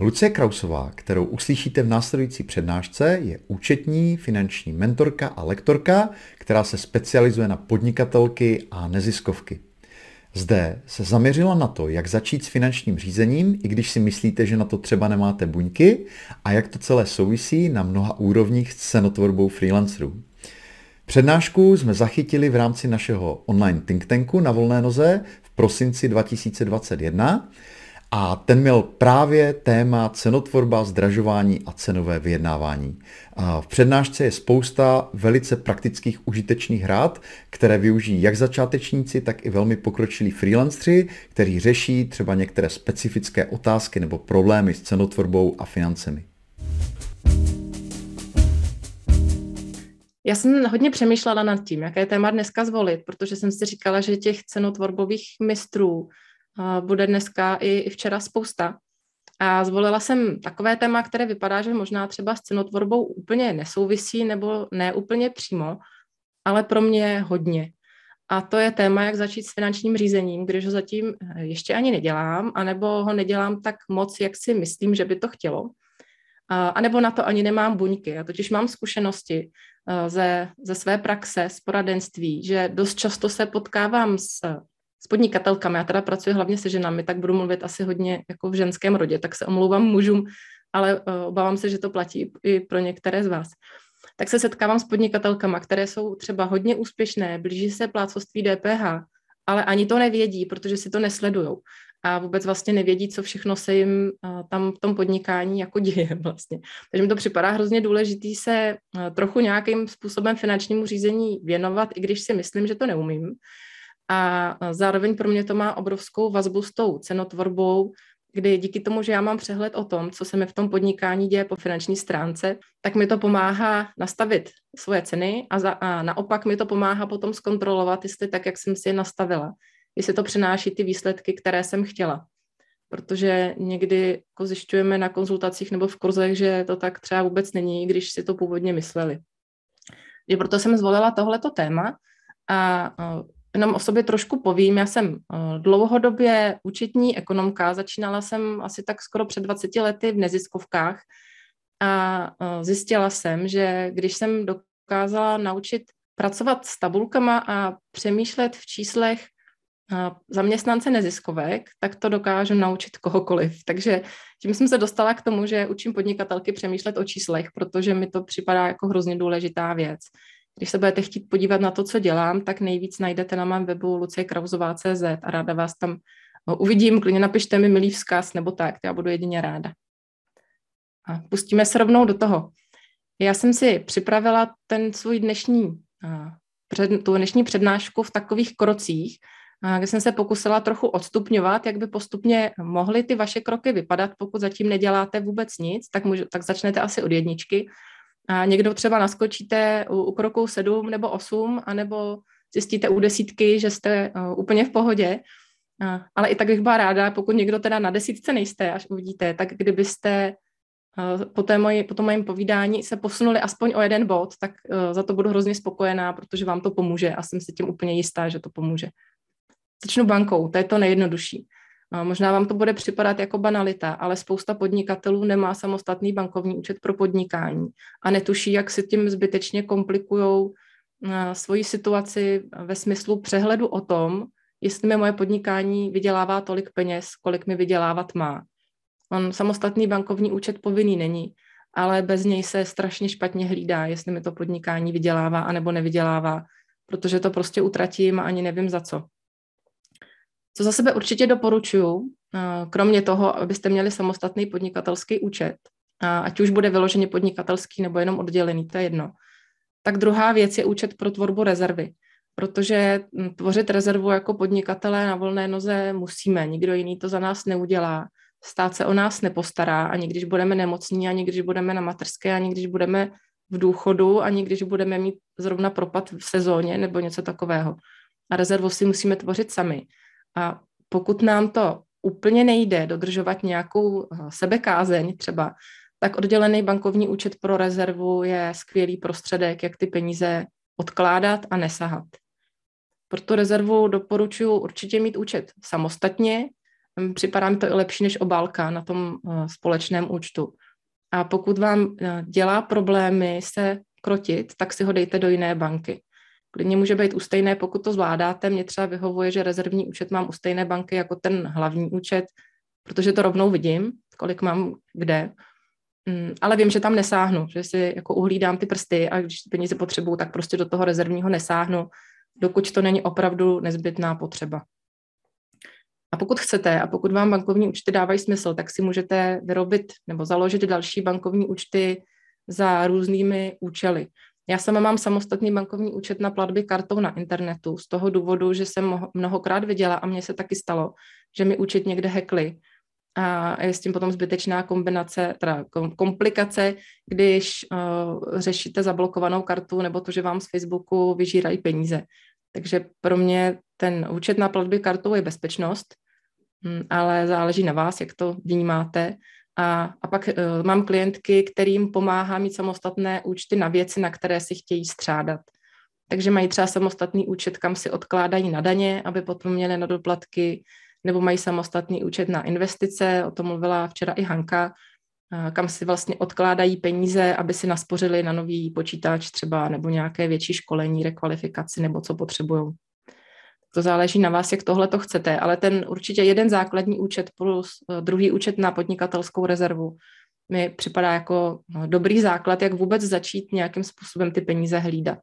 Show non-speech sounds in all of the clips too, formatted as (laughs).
Lucie Krausová, kterou uslyšíte v následující přednášce, je účetní, finanční mentorka a lektorka, která se specializuje na podnikatelky a neziskovky. Zde se zaměřila na to, jak začít s finančním řízením, i když si myslíte, že na to třeba nemáte buňky, a jak to celé souvisí na mnoha úrovních s cenotvorbou freelancerů. Přednášku jsme zachytili v rámci našeho online think tanku na volné noze v prosinci 2021 a ten měl právě téma cenotvorba, zdražování a cenové vyjednávání. V přednášce je spousta velice praktických užitečných rád, které využijí jak začátečníci, tak i velmi pokročilí freelancři, kteří řeší třeba některé specifické otázky nebo problémy s cenotvorbou a financemi. Já jsem hodně přemýšlela nad tím, jaké téma dneska zvolit, protože jsem si říkala, že těch cenotvorbových mistrů bude dneska i, včera spousta. A zvolila jsem takové téma, které vypadá, že možná třeba s cenotvorbou úplně nesouvisí nebo ne úplně přímo, ale pro mě hodně. A to je téma, jak začít s finančním řízením, když ho zatím eh, ještě ani nedělám, anebo ho nedělám tak moc, jak si myslím, že by to chtělo. A nebo na to ani nemám buňky. Já totiž mám zkušenosti eh, ze, ze své praxe, z poradenství, že dost často se potkávám s s podnikatelkami, já teda pracuji hlavně se ženami, tak budu mluvit asi hodně jako v ženském rodě, tak se omlouvám mužům, ale uh, obávám se, že to platí i pro některé z vás. Tak se setkávám s podnikatelkami, které jsou třeba hodně úspěšné, blíží se plácoství DPH, ale ani to nevědí, protože si to nesledujou a vůbec vlastně nevědí, co všechno se jim uh, tam v tom podnikání jako děje (laughs) vlastně. Takže mi to připadá hrozně důležitý se uh, trochu nějakým způsobem finančnímu řízení věnovat, i když si myslím, že to neumím. A zároveň pro mě to má obrovskou vazbu s tou cenotvorbou, kdy díky tomu, že já mám přehled o tom, co se mi v tom podnikání děje po finanční stránce, tak mi to pomáhá nastavit svoje ceny a, za, a naopak mi to pomáhá potom zkontrolovat, jestli tak, jak jsem si je nastavila, jestli to přináší ty výsledky, které jsem chtěla. Protože někdy jako zjišťujeme na konzultacích nebo v kurzech, že to tak třeba vůbec není, když si to původně mysleli. Je proto jsem zvolila tohleto téma a jenom o sobě trošku povím. Já jsem eh, dlouhodobě účetní ekonomka, začínala jsem asi tak skoro před 20 lety v neziskovkách a eh, zjistila jsem, že když jsem dokázala naučit pracovat s tabulkama a přemýšlet v číslech eh, zaměstnance neziskovek, tak to dokážu naučit kohokoliv. Takže tím jsem se dostala k tomu, že učím podnikatelky přemýšlet o číslech, protože mi to připadá jako hrozně důležitá věc. Když se budete chtít podívat na to, co dělám, tak nejvíc najdete na mém webu luciekravzová.cz a ráda vás tam no, uvidím. Klidně napište mi milý vzkaz nebo tak, já budu jedině ráda. A pustíme se rovnou do toho. Já jsem si připravila ten svůj dnešní, před, tu dnešní přednášku v takových krocích, kde jsem se pokusila trochu odstupňovat, jak by postupně mohly ty vaše kroky vypadat, pokud zatím neděláte vůbec nic, tak, můžu, tak začnete asi od jedničky a někdo třeba naskočíte u, u kroku 7 nebo 8, anebo zjistíte u desítky, že jste uh, úplně v pohodě. Uh, ale i tak bych byla ráda, pokud někdo teda na desítce nejste, až uvidíte, tak kdybyste uh, po, po tom mojím povídání se posunuli aspoň o jeden bod, tak uh, za to budu hrozně spokojená, protože vám to pomůže a jsem si tím úplně jistá, že to pomůže. Začnu bankou, to je to nejjednodušší. Možná vám to bude připadat jako banalita, ale spousta podnikatelů nemá samostatný bankovní účet pro podnikání a netuší, jak si tím zbytečně komplikují svoji situaci ve smyslu přehledu o tom, jestli mi moje podnikání vydělává tolik peněz, kolik mi vydělávat má. On samostatný bankovní účet povinný není, ale bez něj se strašně špatně hlídá, jestli mi to podnikání vydělává anebo nevydělává, protože to prostě utratím a ani nevím za co. Co za sebe určitě doporučuju, kromě toho, abyste měli samostatný podnikatelský účet, ať už bude vyloženě podnikatelský nebo jenom oddělený, to je jedno. Tak druhá věc je účet pro tvorbu rezervy, protože hm, tvořit rezervu jako podnikatelé na volné noze musíme, nikdo jiný to za nás neudělá. Stát se o nás nepostará, ani když budeme nemocní, ani když budeme na materské, ani když budeme v důchodu, ani když budeme mít zrovna propad v sezóně nebo něco takového. A rezervu si musíme tvořit sami. A pokud nám to úplně nejde dodržovat nějakou eh, sebekázeň třeba, tak oddělený bankovní účet pro rezervu je skvělý prostředek, jak ty peníze odkládat a nesahat. Pro tu rezervu doporučuji určitě mít účet samostatně připadá mi to i lepší než obálka na tom společném účtu. A pokud vám dělá problémy se krotit, tak si ho dejte do jiné banky. Klidně může být u stejné, pokud to zvládáte. Mně třeba vyhovuje, že rezervní účet mám u stejné banky jako ten hlavní účet, protože to rovnou vidím, kolik mám kde. Mm, ale vím, že tam nesáhnu, že si jako uhlídám ty prsty a když peníze potřebuju, tak prostě do toho rezervního nesáhnu, dokud to není opravdu nezbytná potřeba. A pokud chcete a pokud vám bankovní účty dávají smysl, tak si můžete vyrobit nebo založit další bankovní účty za různými účely. Já sama mám samostatný bankovní účet na platby kartou na internetu z toho důvodu, že jsem mnohokrát viděla a mně se taky stalo, že mi účet někde hekli a je s tím potom zbytečná kombinace, teda komplikace, když uh, řešíte zablokovanou kartu nebo to, že vám z Facebooku vyžírají peníze. Takže pro mě ten účet na platby kartou je bezpečnost, hm, ale záleží na vás, jak to vnímáte. A, a pak uh, mám klientky, kterým pomáhá mít samostatné účty na věci, na které si chtějí střádat. Takže mají třeba samostatný účet, kam si odkládají na daně, aby potom měli na doplatky, nebo mají samostatný účet na investice, o tom mluvila včera i Hanka, kam si vlastně odkládají peníze, aby si naspořili na nový počítač třeba nebo nějaké větší školení, rekvalifikaci nebo co potřebují. To záleží na vás, jak tohle to chcete, ale ten určitě jeden základní účet plus e, druhý účet na podnikatelskou rezervu mi připadá jako no, dobrý základ, jak vůbec začít nějakým způsobem ty peníze hlídat.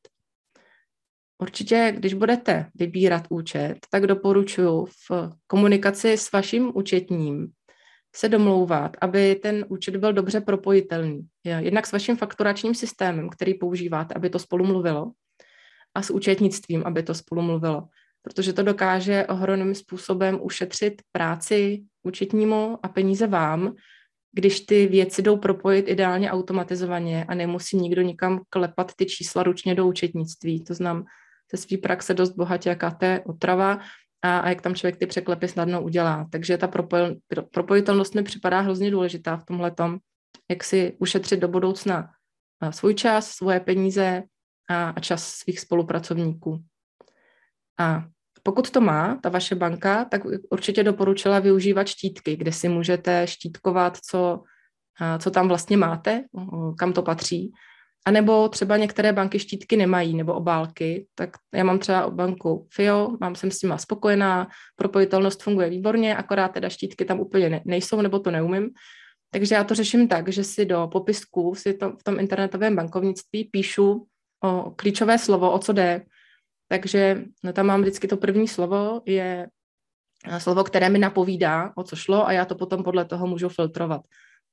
Určitě, když budete vybírat účet, tak doporučuji v komunikaci s vaším účetním se domlouvat, aby ten účet byl dobře propojitelný. Jednak s vaším fakturačním systémem, který používáte, aby to spolu mluvilo, a s účetnictvím, aby to spolu mluvilo. Protože to dokáže ohromným způsobem ušetřit práci účetnímu a peníze vám, když ty věci jdou propojit ideálně automatizovaně a nemusí nikdo nikam klepat ty čísla ručně do účetnictví. To znám ze své praxe dost bohatě, jaká to je otrava a, a jak tam člověk ty překlepy snadno udělá. Takže ta propojil, propojitelnost mi připadá hrozně důležitá v tomhle tom, jak si ušetřit do budoucna svůj čas, svoje peníze a, a čas svých spolupracovníků. A pokud to má ta vaše banka, tak určitě doporučila využívat štítky, kde si můžete štítkovat, co, co tam vlastně máte, kam to patří. A nebo třeba některé banky štítky nemají, nebo obálky, tak já mám třeba banku FIO, mám jsem s tím spokojená, propojitelnost funguje výborně, akorát teda štítky tam úplně nejsou, nebo to neumím. Takže já to řeším tak, že si do popisku si to, v tom internetovém bankovnictví píšu o klíčové slovo, o co jde. Takže no, tam mám vždycky to první slovo, je slovo, které mi napovídá, o co šlo a já to potom podle toho můžu filtrovat.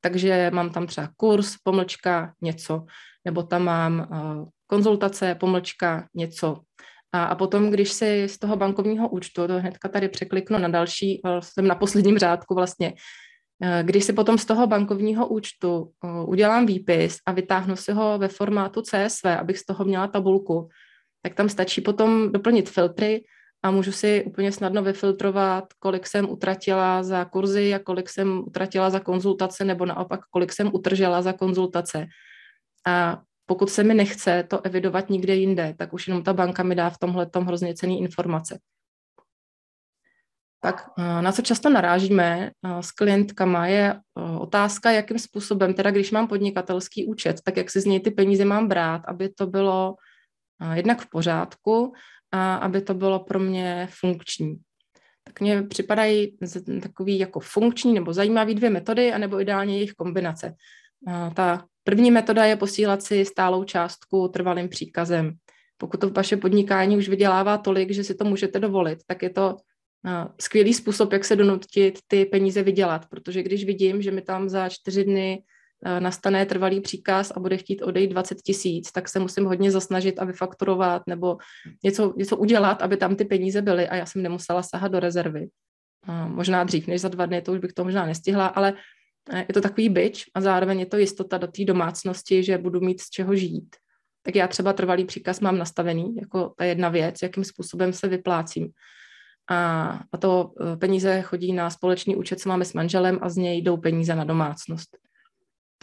Takže mám tam třeba kurz, pomlčka, něco nebo tam mám uh, konzultace, pomlčka, něco. A, a potom, když si z toho bankovního účtu, to hnedka tady překliknu na další, uh, jsem na posledním řádku vlastně, když si potom z toho bankovního účtu udělám výpis a vytáhnu si ho ve formátu CSV, abych z toho měla tabulku, tak tam stačí potom doplnit filtry a můžu si úplně snadno vyfiltrovat, kolik jsem utratila za kurzy a kolik jsem utratila za konzultace, nebo naopak, kolik jsem utržela za konzultace. A pokud se mi nechce to evidovat nikde jinde, tak už jenom ta banka mi dá v tomhle tom hrozně cený informace. Tak eh, na co často narážíme eh, s klientkama je eh, otázka, jakým způsobem, teda když mám podnikatelský účet, tak jak si z něj ty peníze mám brát, aby to bylo jednak v pořádku a aby to bylo pro mě funkční. Tak mně připadají takový jako funkční nebo zajímavý dvě metody, anebo ideálně jejich kombinace. Ta První metoda je posílat si stálou částku trvalým příkazem. Pokud to vaše podnikání už vydělává tolik, že si to můžete dovolit, tak je to skvělý způsob, jak se donutit ty peníze vydělat, protože když vidím, že mi tam za čtyři dny nastane trvalý příkaz a bude chtít odejít 20 tisíc, tak se musím hodně zasnažit a vyfakturovat nebo něco, něco udělat, aby tam ty peníze byly a já jsem nemusela sahat do rezervy. Možná dřív než za dva dny, to už bych to možná nestihla, ale je to takový byč a zároveň je to jistota do té domácnosti, že budu mít z čeho žít. Tak já třeba trvalý příkaz mám nastavený, jako ta jedna věc, jakým způsobem se vyplácím. A, a to peníze chodí na společný účet, co máme s manželem a z něj jdou peníze na domácnost.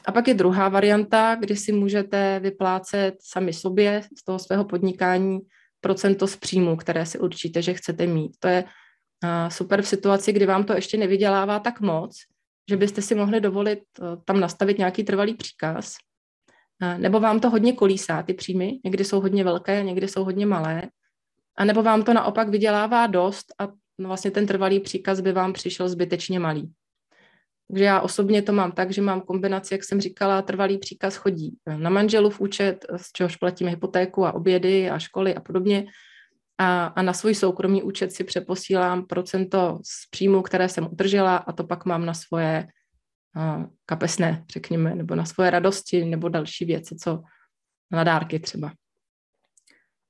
A pak je druhá varianta, kdy si můžete vyplácet sami sobě z toho svého podnikání procento z příjmu, které si určíte, že chcete mít. To je super v situaci, kdy vám to ještě nevydělává tak moc, že byste si mohli dovolit eh, tam nastavit nějaký trvalý příkaz, nebo vám to hodně kolísá, ty příjmy, někdy jsou hodně velké, někdy jsou hodně malé, a nebo vám to naopak vydělává dost a vlastně ten trvalý příkaz by vám přišel zbytečně malý. Takže já osobně to mám tak, že mám kombinaci, jak jsem říkala, trvalý příkaz chodí na manželův účet, z čehož platím hypotéku a obědy a školy a podobně. A, a na svůj soukromý účet si přeposílám procento z příjmu, které jsem udržela a to pak mám na svoje a, kapesné, řekněme, nebo na svoje radosti nebo další věci, co na dárky třeba.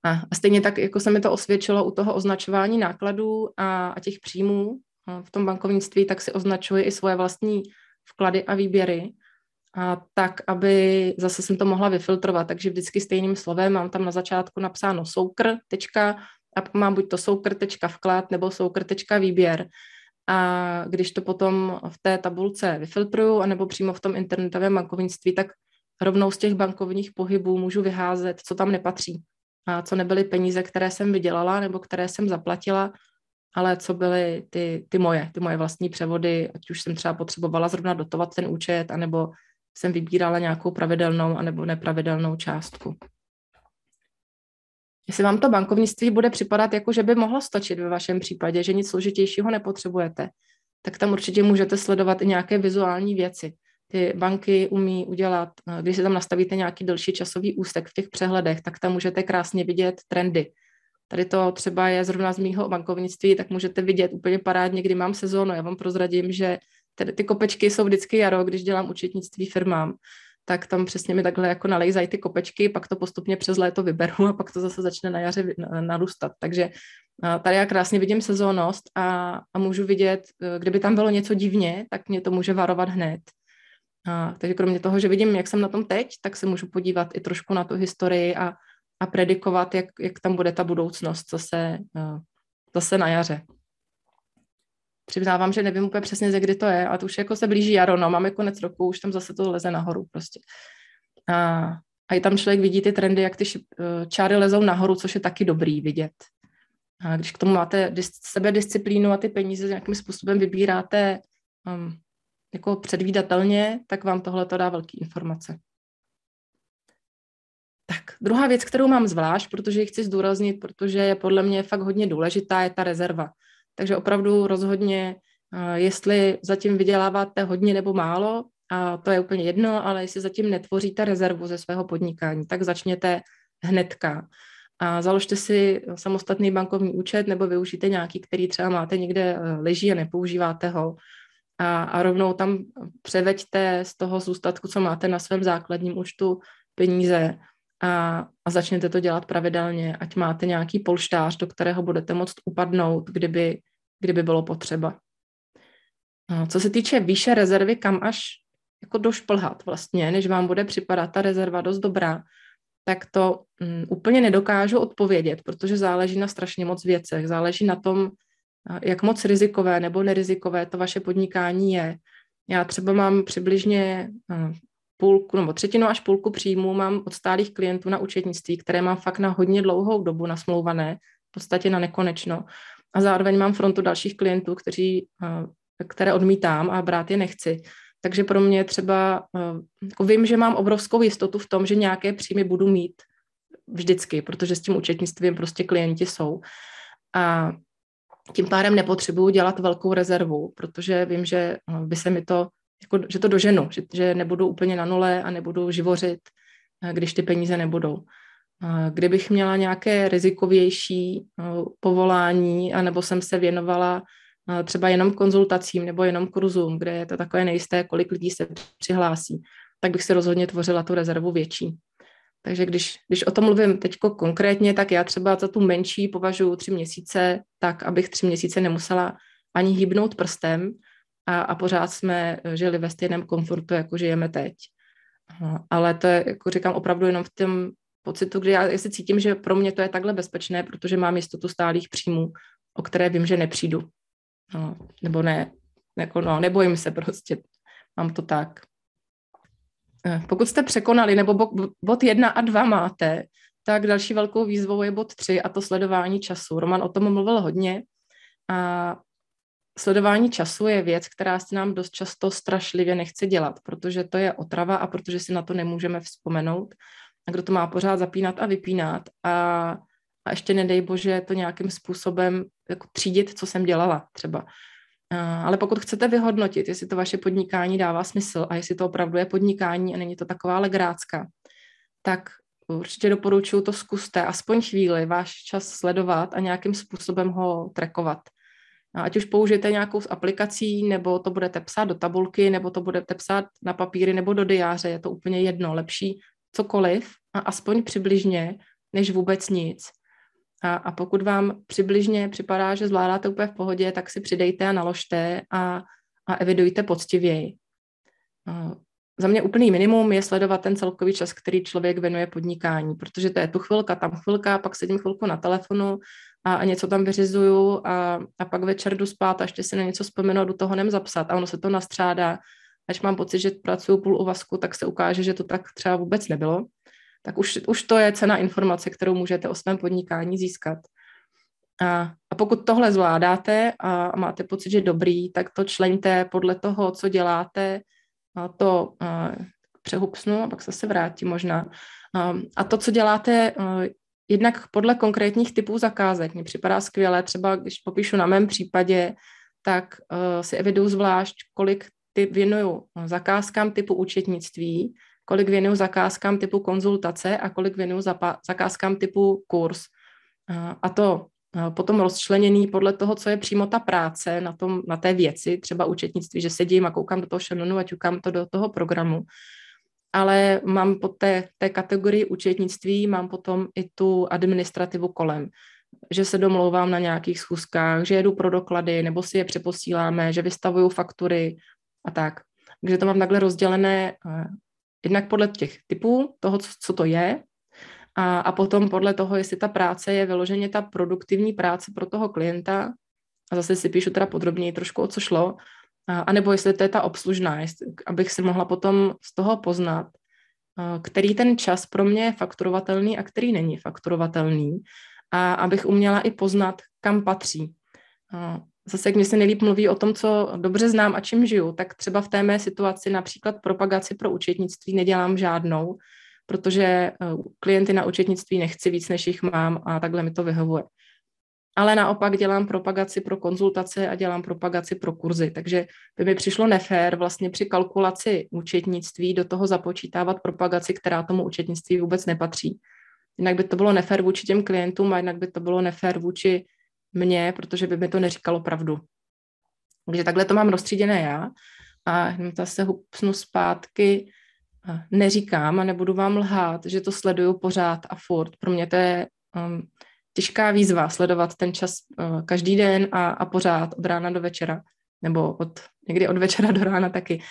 A, a stejně tak, jako se mi to osvědčilo u toho označování nákladů a, a těch příjmů v tom bankovnictví, tak si označuji i svoje vlastní vklady a výběry, a tak, aby zase jsem to mohla vyfiltrovat. Takže vždycky stejným slovem mám tam na začátku napsáno soukr, tečka, a mám buď to soukr, tečka vklad, nebo soukr, tečka výběr. A když to potom v té tabulce vyfiltruju, anebo přímo v tom internetovém bankovnictví, tak rovnou z těch bankovních pohybů můžu vyházet, co tam nepatří a co nebyly peníze, které jsem vydělala nebo které jsem zaplatila, ale co byly ty, ty moje, ty moje vlastní převody, ať už jsem třeba potřebovala zrovna dotovat ten účet, anebo jsem vybírala nějakou pravidelnou anebo nepravidelnou částku. Jestli vám to bankovnictví bude připadat jako, že by mohlo stačit ve vašem případě, že nic složitějšího nepotřebujete, tak tam určitě můžete sledovat i nějaké vizuální věci ty banky umí udělat, eh, když si tam nastavíte nějaký delší časový úsek v těch přehledech, tak tam můžete krásně vidět trendy. Tady to třeba je zrovna z mýho bankovnictví, tak můžete vidět úplně parádně, kdy mám sezónu. Já vám prozradím, že ty, ty kopečky jsou vždycky jaro, když dělám účetnictví firmám, tak tam přesně mi takhle jako nalejzají ty kopečky, pak to postupně přes léto vyberu a pak to zase začne na jaře narůstat. Takže tady já krásně vidím sezónnost a, a můžu vidět, eh, kdyby tam bylo něco divně, tak mě to může varovat hned. A, takže kromě toho, že vidím, jak jsem na tom teď, tak se můžu podívat i trošku na tu historii a, a predikovat, jak, jak tam bude ta budoucnost zase, uh, zase na jaře. Přiznávám, že nevím úplně přesně, ze kdy to je, a to už jako se blíží jaro, no, máme konec roku, už tam zase to leze nahoru prostě. A, a i tam člověk vidí ty trendy, jak ty uh, čáry lezou nahoru, což je taky dobrý vidět. A když k tomu máte dis- sebedisciplínu a ty peníze nějakým způsobem vybíráte um, jako předvídatelně, tak vám tohle to dá velké informace. Tak, druhá věc, kterou mám zvlášť, protože ji chci zdůraznit, protože je podle mě fakt hodně důležitá, je ta rezerva. Takže opravdu rozhodně, jestli zatím vyděláváte hodně nebo málo, a to je úplně jedno, ale jestli zatím netvoříte rezervu ze svého podnikání, tak začněte hnedka. A založte si samostatný bankovní účet nebo využijte nějaký, který třeba máte někde e, leží a nepoužíváte ho a, a rovnou tam převeďte z toho zůstatku, co máte na svém základním účtu, peníze a, a začněte to dělat pravidelně, ať máte nějaký polštář, do kterého budete moct upadnout, kdyby, kdyby bylo potřeba. No, co se týče výše rezervy, kam až jako došplhat vlastně, než vám bude připadat ta rezerva dost dobrá, tak to um, úplně nedokážu odpovědět, protože záleží na strašně moc věcech. Záleží na tom, jak moc rizikové nebo nerizikové to vaše podnikání je. Já třeba mám přibližně půlku nebo třetinu až půlku příjmu mám od stálých klientů na účetnictví, které mám fakt na hodně dlouhou dobu nasmlouvané, v podstatě na nekonečno. A zároveň mám frontu dalších klientů, kteří, které odmítám a brát je nechci. Takže pro mě třeba, jako vím, že mám obrovskou jistotu v tom, že nějaké příjmy budu mít vždycky, protože s tím účetnictvím prostě klienti jsou. A tím pádem nepotřebuju dělat velkou rezervu, protože vím, že no, by se mi to, jako, že to doženu, že, že nebudu úplně na nule a nebudu živořit, eh, když ty peníze nebudou. Kdybych měla nějaké rizikovější no, povolání, anebo jsem se věnovala eh, třeba jenom konzultacím nebo jenom kurzům, kde je to takové nejisté, kolik lidí se přihlásí, tak bych si rozhodně tvořila tu rezervu větší. Takže když, když o tom mluvím teď konkrétně, tak já třeba za tu menší považuji tři měsíce tak, abych tři měsíce nemusela ani hýbnout prstem a, a pořád jsme žili ve stejném komfortu, jako žijeme teď. Ale to je, jako říkám, opravdu jenom v tom pocitu, kdy já si cítím, že pro mě to je takhle bezpečné, protože mám jistotu stálých příjmů, o které vím, že nepřijdu. No, nebo ne, jako no, nebojím se prostě. Mám to tak. Eh, pokud jste překonali, nebo bod jedna a dva máte, tak další velkou výzvou je bod tři a to sledování času. Roman o tom mluvil hodně. A sledování času je věc, která se nám dost často strašlivě nechce dělat, protože to je otrava a protože si na to nemůžeme vzpomenout. A kdo to má pořád zapínat a vypínat a, a ještě nedej bože to nějakým způsobem jako třídit, co jsem dělala třeba. Ale pokud chcete vyhodnotit, jestli to vaše podnikání dává smysl a jestli to opravdu je podnikání a není to taková legrácka, tak určitě doporučuji to zkuste aspoň chvíli váš čas sledovat a nějakým způsobem ho trackovat. Ať už použijete nějakou z aplikací, nebo to budete psát do tabulky, nebo to budete psát na papíry nebo do diáře, je to úplně jedno, lepší cokoliv a aspoň přibližně, než vůbec nic. A, a pokud vám přibližně připadá, že zvládáte úplně v pohodě, tak si přidejte a naložte a, a evidujte poctivěji. Za mě úplný minimum je sledovat ten celkový čas, který člověk věnuje podnikání, protože to je tu chvilka, tam chvilka, pak sedím chvilku na telefonu a, a něco tam vyřizuju a, a pak večer jdu spát a ještě si na něco vzpomenu a do toho nem zapsat a ono se to nastřádá. Až mám pocit, že pracuju půl uvazku, tak se ukáže, že to tak třeba vůbec nebylo tak už, už to je cena informace, kterou můžete o svém podnikání získat. A, a pokud tohle zvládáte a, máte pocit, že dobrý, tak to čleňte podle toho, co děláte, to a, přehupsnu a pak se se vrátím možná. A, a to, co děláte, a, jednak podle konkrétních typů zakázek, mně připadá skvělé, třeba když popíšu na mém případě, tak uh, si eviduju zvlášť, kolik ty věnuju zakázkám typu účetnictví, kolik věnuju zakázkám typu konzultace a kolik věnuju zakázkám typu kurz. A to potom rozčleněný podle toho, co je přímo ta práce na, tom, na té věci, třeba účetnictví, že sedím a koukám do toho šanonu a ťukám to do toho programu. Ale mám po té, té kategorii účetnictví, mám potom i tu administrativu kolem že se domlouvám na nějakých schůzkách, že jedu pro doklady, nebo si je přeposíláme, že vystavuju faktury a tak. Takže to mám takhle rozdělené Jednak podle těch typů, toho, co, co to je, a, a potom podle toho, jestli ta práce je vyloženě ta produktivní práce pro toho klienta, a zase si píšu teda podrobněji trošku, o co šlo, a, nebo jestli to je ta obslužná, jestli, abych si mohla potom z toho poznat, a, který ten čas pro mě je fakturovatelný a který není fakturovatelný, a abych uměla i poznat, kam patří. A, zase, jak mě se nejlíp mluví o tom, co dobře znám a čím žiju, tak třeba v té mé situaci například propagaci pro účetnictví nedělám žádnou, protože eh, klienty na účetnictví nechci víc, než jich mám a takhle mi to vyhovuje. Ale naopak dělám propagaci pro konzultace a dělám propagaci pro kurzy, takže by mi přišlo nefér vlastně při kalkulaci účetnictví do toho započítávat propagaci, která tomu účetnictví vůbec nepatří. Jinak by to bylo nefér vůči těm klientům a jinak by to bylo nefér vůči mě, protože by mi to neříkalo pravdu. Takže takhle to mám rozstříděné já a zase hupsnu zpátky, neříkám a nebudu vám lhát, že to sleduju pořád a furt. Pro mě to je um, těžká výzva sledovat ten čas uh, každý den a, a pořád od rána do večera, nebo od, někdy od večera do rána taky.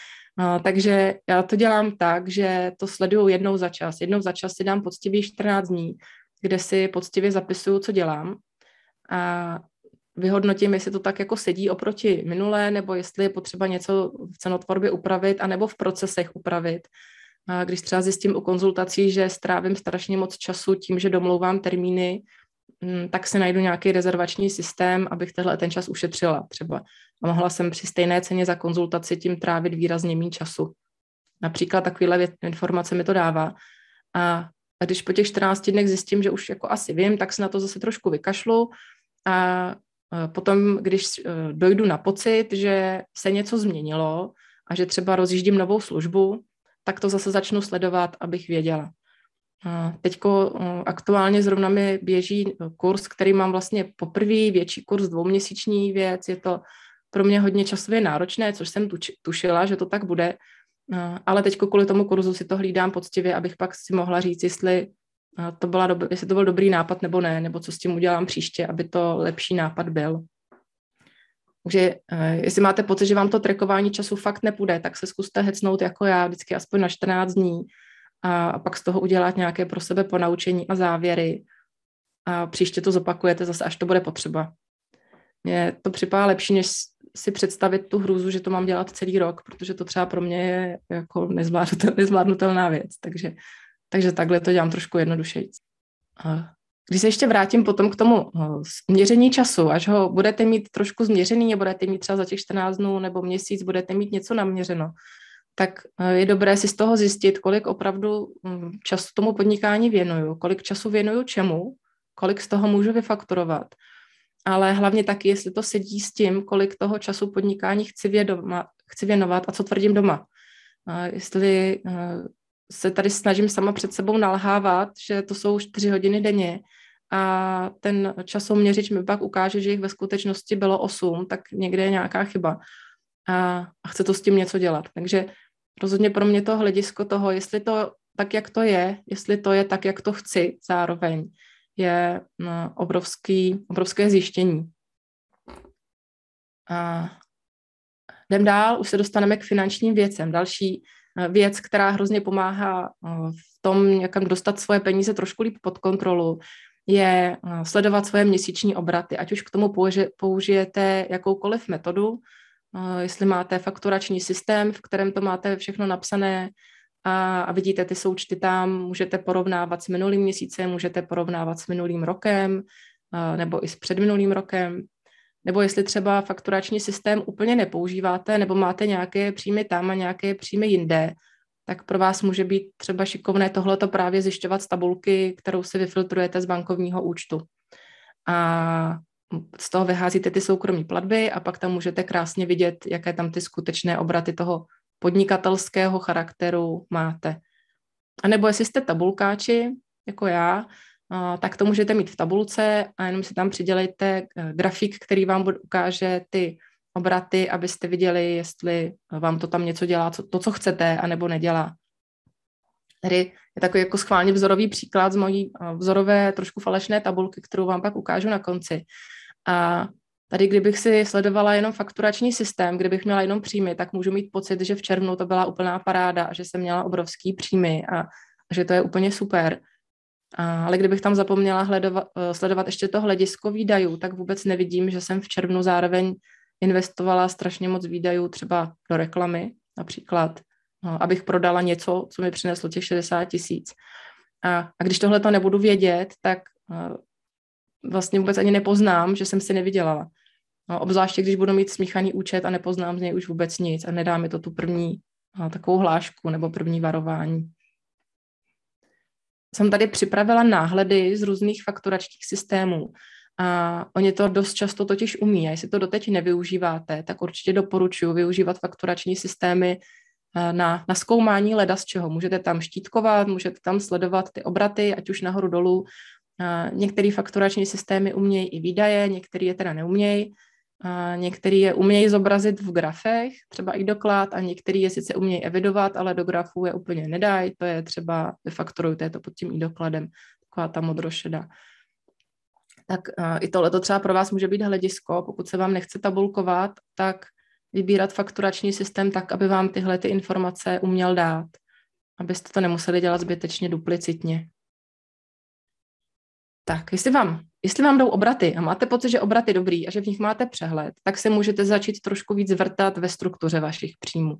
Uh, takže já to dělám tak, že to sleduju jednou za čas. Jednou za čas si dám poctivý 14 dní, kde si poctivě zapisuju, co dělám a vyhodnotím, jestli to tak jako sedí oproti minulé, nebo jestli je potřeba něco v cenotvorbě upravit, anebo v procesech upravit. Když třeba zjistím u konzultací, že strávím strašně moc času tím, že domlouvám termíny, mm, tak si najdu nějaký rezervační systém, abych tenhle ten čas ušetřila třeba. A mohla jsem při stejné ceně za konzultaci tím trávit výrazně méně času. Například takovéhle informace mi to dává. A když po těch 14 dnech zjistím, že už jako asi vím, tak se na to zase trošku vykašlu a potom, když e, dojdu na pocit, že se něco změnilo a že třeba rozjíždím novou službu, tak to zase začnu sledovat, abych věděla. Teďko e, aktuálně zrovna mi běží kurz, který mám vlastně poprvé, větší kurz, dvouměsíční věc. Je to pro mě hodně časově náročné, což jsem tušila, že to tak bude. Ale teď kvůli tomu kurzu si to hlídám poctivě, abych pak si mohla říct, jestli to, byla dob- jestli to byl dobrý nápad nebo ne, nebo co s tím udělám příště, aby to lepší nápad byl. Takže eh, jestli máte pocit, že vám to trekování času fakt nepůjde, tak se zkuste hecnout jako já, vždycky aspoň na 14 dní a, pak z toho udělat nějaké pro sebe ponaučení a závěry a příště to zopakujete zase, až to bude potřeba. Mně to připadá lepší, než si představit tu hrůzu, že to mám dělat celý rok, protože to třeba pro mě je jako (laughs) nezvládnutelná věc. Takže takže takhle to dělám trošku jednodušejíc. Když se ještě vrátím potom k tomu měření času, až ho budete mít trošku změřený, budete mít třeba za těch 14 dnů nebo měsíc, budete mít něco naměřeno, tak je dobré si z toho zjistit, kolik opravdu hm, času tomu podnikání věnuju, kolik času věnuju čemu, kolik z toho můžu vyfakturovat ale hlavně taky, jestli to sedí s tím, kolik toho času podnikání chci, vědoma, chci věnovat a co tvrdím doma. Jestli eh, se tady snažím sama před sebou nalhávat, že to jsou čtyři hodiny denně a ten časoměřič mi pak ukáže, že jich ve skutečnosti bylo osm, tak někde je nějaká chyba a, a chce to s tím něco dělat. Takže rozhodně pro mě to hledisko toho, jestli to tak, jak to je, jestli to je tak, jak to chci zároveň, je no, obrovský, obrovské zjištění. A jdem dál, už se dostaneme k finančním věcem. Další eh, věc, která hrozně pomáhá eh, v tom, jakam dostat svoje peníze trošku líp pod kontrolu, je eh, sledovat svoje měsíční obraty, ať už k tomu použijete jakoukoliv metodu, jestli máte fakturační systém, v kterém to máte všechno napsané, a, vidíte ty součty tam, můžete porovnávat s minulým měsícem, můžete porovnávat s minulým rokem a, nebo i s předminulým rokem. Nebo jestli třeba fakturační systém úplně nepoužíváte, nebo máte nějaké příjmy tam a nějaké příjmy jinde, tak pro vás může být třeba šikovné tohleto právě zjišťovat z tabulky, kterou si vyfiltrujete z bankovního účtu. A z toho vyházíte ty soukromí platby a pak tam můžete krásně vidět, jaké tam ty skutečné obraty toho podnikatelského charakteru máte. A nebo jestli jste tabulkáči, jako já, tak to můžete mít v tabulce a jenom si tam přidělejte eh, grafik, který vám ukáže ty obraty, abyste viděli, jestli vám to tam něco dělá, co, to, co chcete, anebo nedělá. Tady je takový jako schválně vzorový příklad z mojí eh, vzorové, trošku falešné tabulky, kterou vám pak ukážu na konci. A Tady, kdybych si sledovala jenom fakturační systém, kdybych měla jenom příjmy, tak můžu mít pocit, že v červnu to byla úplná paráda a že jsem měla obrovský příjmy a, a že to je úplně super. A, ale kdybych tam zapomněla hledova, eh, sledovat ještě to hledisko výdajů, tak vůbec nevidím, že jsem v červnu zároveň investovala strašně moc výdajů třeba do reklamy, například, no, abych prodala něco, co mi přineslo těch 60 tisíc. A, a když tohle to nebudu vědět, tak eh, vlastně vůbec ani nepoznám, že jsem si nevydělala. No, obzvláště, když budu mít smíchaný účet a nepoznám z něj už vůbec nic a nedá mi to tu první no, takovou hlášku nebo první varování. Jsem tady připravila náhledy z různých fakturačních systémů a oni to dost často totiž umí. A jestli to doteď nevyužíváte, tak určitě doporučuji využívat fakturační systémy eh, na, na zkoumání leda z čeho. Můžete tam štítkovat, můžete tam sledovat ty obraty, ať už nahoru dolů, Některé fakturační systémy umějí i výdaje, některé je teda neumějí. Některý je umějí zobrazit v grafech, třeba i doklad, a některý je sice umějí evidovat, ale do grafů je úplně nedají, to je třeba vyfakturujte to pod tím i dokladem, taková ta modrošeda. Tak i tohle to třeba pro vás může být hledisko, pokud se vám nechce tabulkovat, tak vybírat fakturační systém tak, aby vám tyhle ty informace uměl dát, abyste to nemuseli dělat zbytečně duplicitně. Tak, jestli vám, jestli vám jdou obraty a máte pocit, že obraty dobrý a že v nich máte přehled, tak se můžete začít trošku víc vrtat ve struktuře vašich příjmů.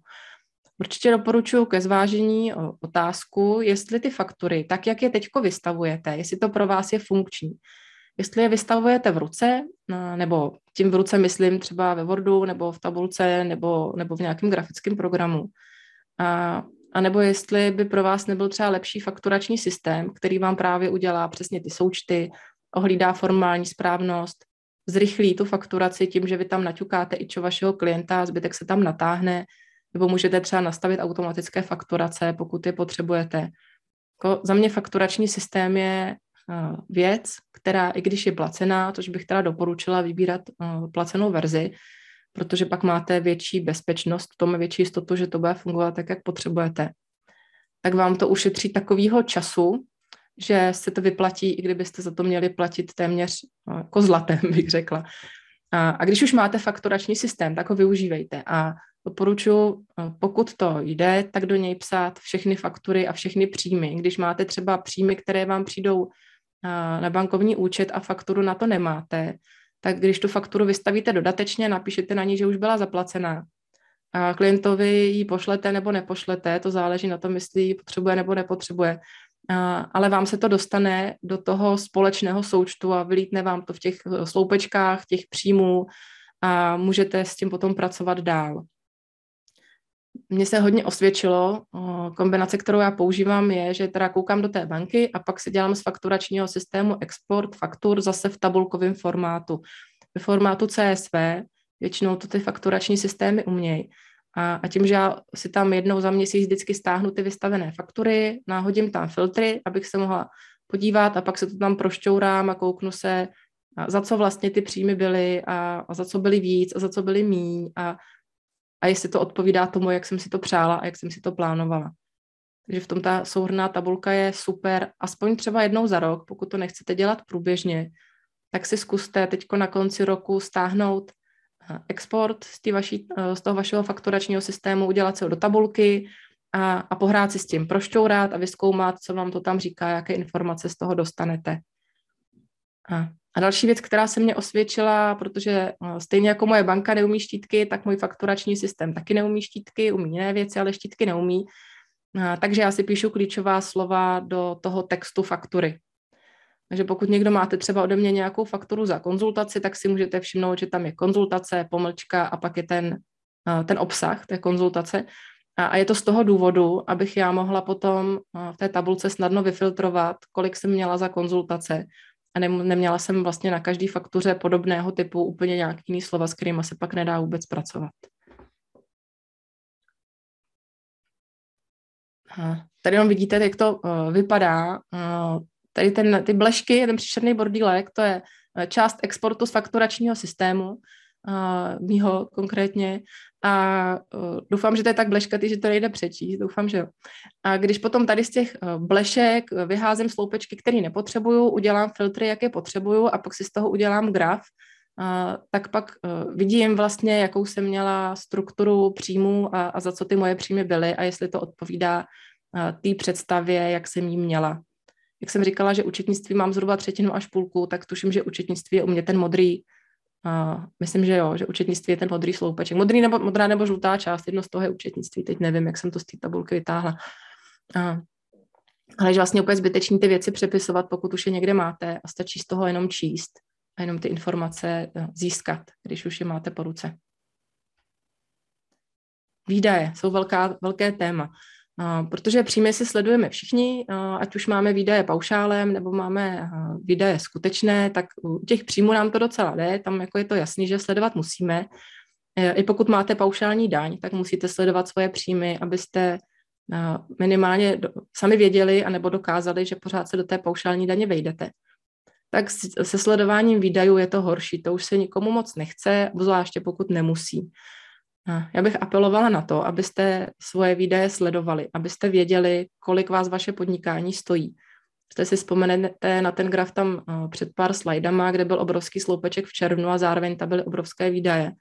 Určitě doporučuji ke zvážení otázku, jestli ty faktury, tak jak je teď vystavujete, jestli to pro vás je funkční. Jestli je vystavujete v ruce, nebo tím v ruce myslím třeba ve Wordu, nebo v tabulce, nebo, nebo v nějakém grafickém programu. A a nebo jestli by pro vás nebyl třeba lepší fakturační systém, který vám právě udělá přesně ty součty, ohlídá formální správnost, zrychlí tu fakturaci tím, že vy tam naťukáte i čo vašeho klienta, zbytek se tam natáhne, nebo můžete třeba nastavit automatické fakturace, pokud je potřebujete. Jako za mě fakturační systém je věc, která, i když je placená, což bych teda doporučila vybírat uh, placenou verzi, protože pak máte větší bezpečnost, v tom větší jistotu, že to bude fungovat tak, jak potřebujete. Tak vám to ušetří takového času, že se to vyplatí, i kdybyste za to měli platit téměř no, jako zlatem, (laughs) bych řekla. A, a když už máte fakturační systém, tak ho využívejte. A doporučuji, pokud to jde, tak do něj psát všechny faktury a všechny příjmy. Když máte třeba příjmy, které vám přijdou na bankovní účet a fakturu na to nemáte, tak když tu fakturu vystavíte dodatečně, napíšete na ní, že už byla zaplacená. A klientovi ji pošlete nebo nepošlete, to záleží na tom, jestli ji potřebuje nebo nepotřebuje. ale vám se to dostane do toho společného součtu a vylítne vám to v těch sloupečkách, těch příjmů a můžete s tím potom pracovat dál. Mně se hodně osvědčilo, kombinace, kterou já používám, je, že teda koukám do té banky a pak si dělám z fakturačního systému export faktur zase v tabulkovém formátu. Ve formátu CSV, většinou to ty fakturační systémy umějí. A, a tím, že já si tam jednou za měsíc vždycky stáhnu ty vystavené faktury, náhodím tam filtry, abych se mohla podívat a pak se to tam prošťourám a kouknu se, a za co vlastně ty příjmy byly a, a za co byly víc a za co byly míň a, a jestli to odpovídá tomu, jak jsem si to přála a jak jsem si to plánovala. Takže v tom ta souhrná tabulka je super, aspoň třeba jednou za rok, pokud to nechcete dělat průběžně, tak si zkuste teď na konci roku stáhnout export z, vaší, eh, z toho vašeho fakturačního systému, udělat se ho do tabulky a, a pohrát si s tím, prošťourat a vyskoumat, co vám to tam říká, jaké informace z toho dostanete. A, a další věc, která se mě osvědčila, protože eh, stejně jako moje banka neumí štítky, tak můj fakturační systém taky neumí štítky, umí jiné věci, ale štítky neumí. A, takže já si píšu klíčová slova do toho textu faktury. Takže pokud někdo máte třeba ode mě nějakou fakturu za konzultaci, tak si můžete všimnout, že tam je konzultace, pomlčka a pak je ten, ten obsah té konzultace. A je to z toho důvodu, abych já mohla potom v té tabulce snadno vyfiltrovat, kolik jsem měla za konzultace a neměla jsem vlastně na každý faktuře podobného typu úplně nějaký jiný slova, s kterými se pak nedá vůbec pracovat. Tady jenom vidíte, jak to vypadá Tady ten, ty blešky, ten příšerný bordílek, to je eh, část exportu z fakturačního systému, uh, mýho konkrétně. A uh, doufám, že to je tak bleškatý, že to nejde přečíst. Doufám, že jo. A když potom tady z těch blešek vyházím sloupečky, které nepotřebuju, udělám filtry, jaké potřebuju a pak si z toho udělám graf, uh, tak pak uh, vidím vlastně, jakou jsem měla strukturu příjmů a, a za co ty moje příjmy byly a jestli to odpovídá uh, té představě, jak jsem jí měla jak jsem říkala, že učetnictví mám zhruba třetinu až půlku, tak tuším, že učetnictví je u mě ten modrý, uh, myslím, že jo, že učetnictví je ten modrý sloupeček. Modrý nebo, modrá nebo žlutá část, jedno z toho je učetnictví, teď nevím, jak jsem to z té tabulky vytáhla. Uh, ale že vlastně úplně zbytečný ty věci přepisovat, pokud už je někde máte a stačí z toho jenom číst a jenom ty informace získat, když už je máte po ruce. Výdaje jsou velká, velké téma protože příjmy si sledujeme všichni, ať už máme výdaje paušálem nebo máme výdaje skutečné, tak u těch příjmů nám to docela jde, tam jako je to jasný, že sledovat musíme. E, I pokud máte paušální daň, tak musíte sledovat svoje příjmy, abyste minimálně sami věděli anebo dokázali, že pořád se do té paušální daně vejdete. Tak se sledováním výdajů je to horší, to už se nikomu moc nechce, zvláště pokud nemusí. Já bych apelovala na to, abyste svoje výdaje sledovali, abyste věděli, kolik vás vaše podnikání stojí. Jste si vzpomenete na ten graf tam eh, před pár slajdama, kde byl obrovský sloupeček v červnu a zároveň tam byly obrovské výdaje.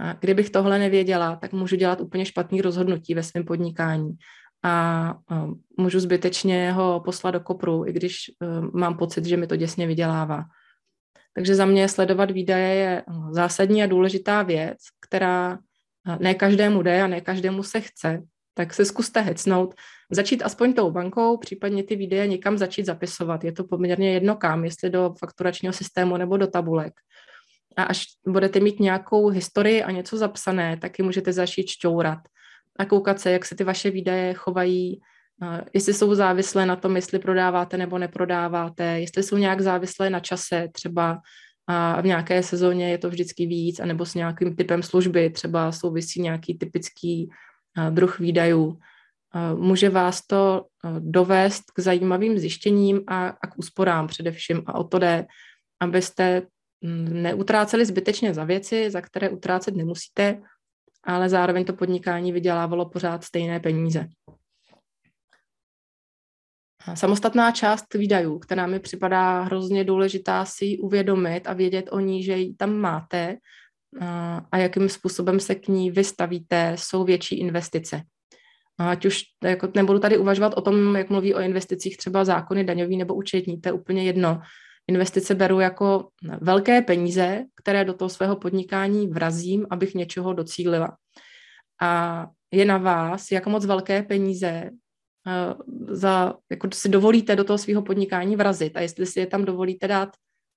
A kdybych tohle nevěděla, tak můžu dělat úplně špatný rozhodnutí ve svém podnikání a eh, můžu zbytečně ho poslat do kopru, i když eh, mám pocit, že mi to děsně vydělává. Takže za mě sledovat výdaje je zásadní a důležitá věc, která ne každému jde a ne každému se chce, tak se zkuste hecnout, začít aspoň tou bankou, případně ty výdaje někam začít zapisovat. Je to poměrně jedno kam, jestli do fakturačního systému nebo do tabulek. A až budete mít nějakou historii a něco zapsané, tak ji můžete začít šťourat a koukat se, jak se ty vaše výdaje chovají, jestli jsou závislé na tom, jestli prodáváte nebo neprodáváte, jestli jsou nějak závislé na čase, třeba a v nějaké sezóně je to vždycky víc, anebo s nějakým typem služby, třeba souvisí nějaký typický druh výdajů. Může vás to dovést k zajímavým zjištěním a, a k úsporám především. A o to jde, abyste mm, neutráceli zbytečně za věci, za které utrácet nemusíte, ale zároveň to podnikání vydělávalo pořád stejné peníze. Samostatná část výdajů, která mi připadá hrozně důležitá si uvědomit a vědět o ní, že ji tam máte a jakým způsobem se k ní vystavíte, jsou větší investice. Ať už jako nebudu tady uvažovat o tom, jak mluví o investicích třeba zákony daňový nebo účetní, to je úplně jedno. Investice beru jako velké peníze, které do toho svého podnikání vrazím, abych něčeho docílila. A je na vás, jak moc velké peníze za, jako si dovolíte do toho svého podnikání vrazit a jestli si je tam dovolíte dát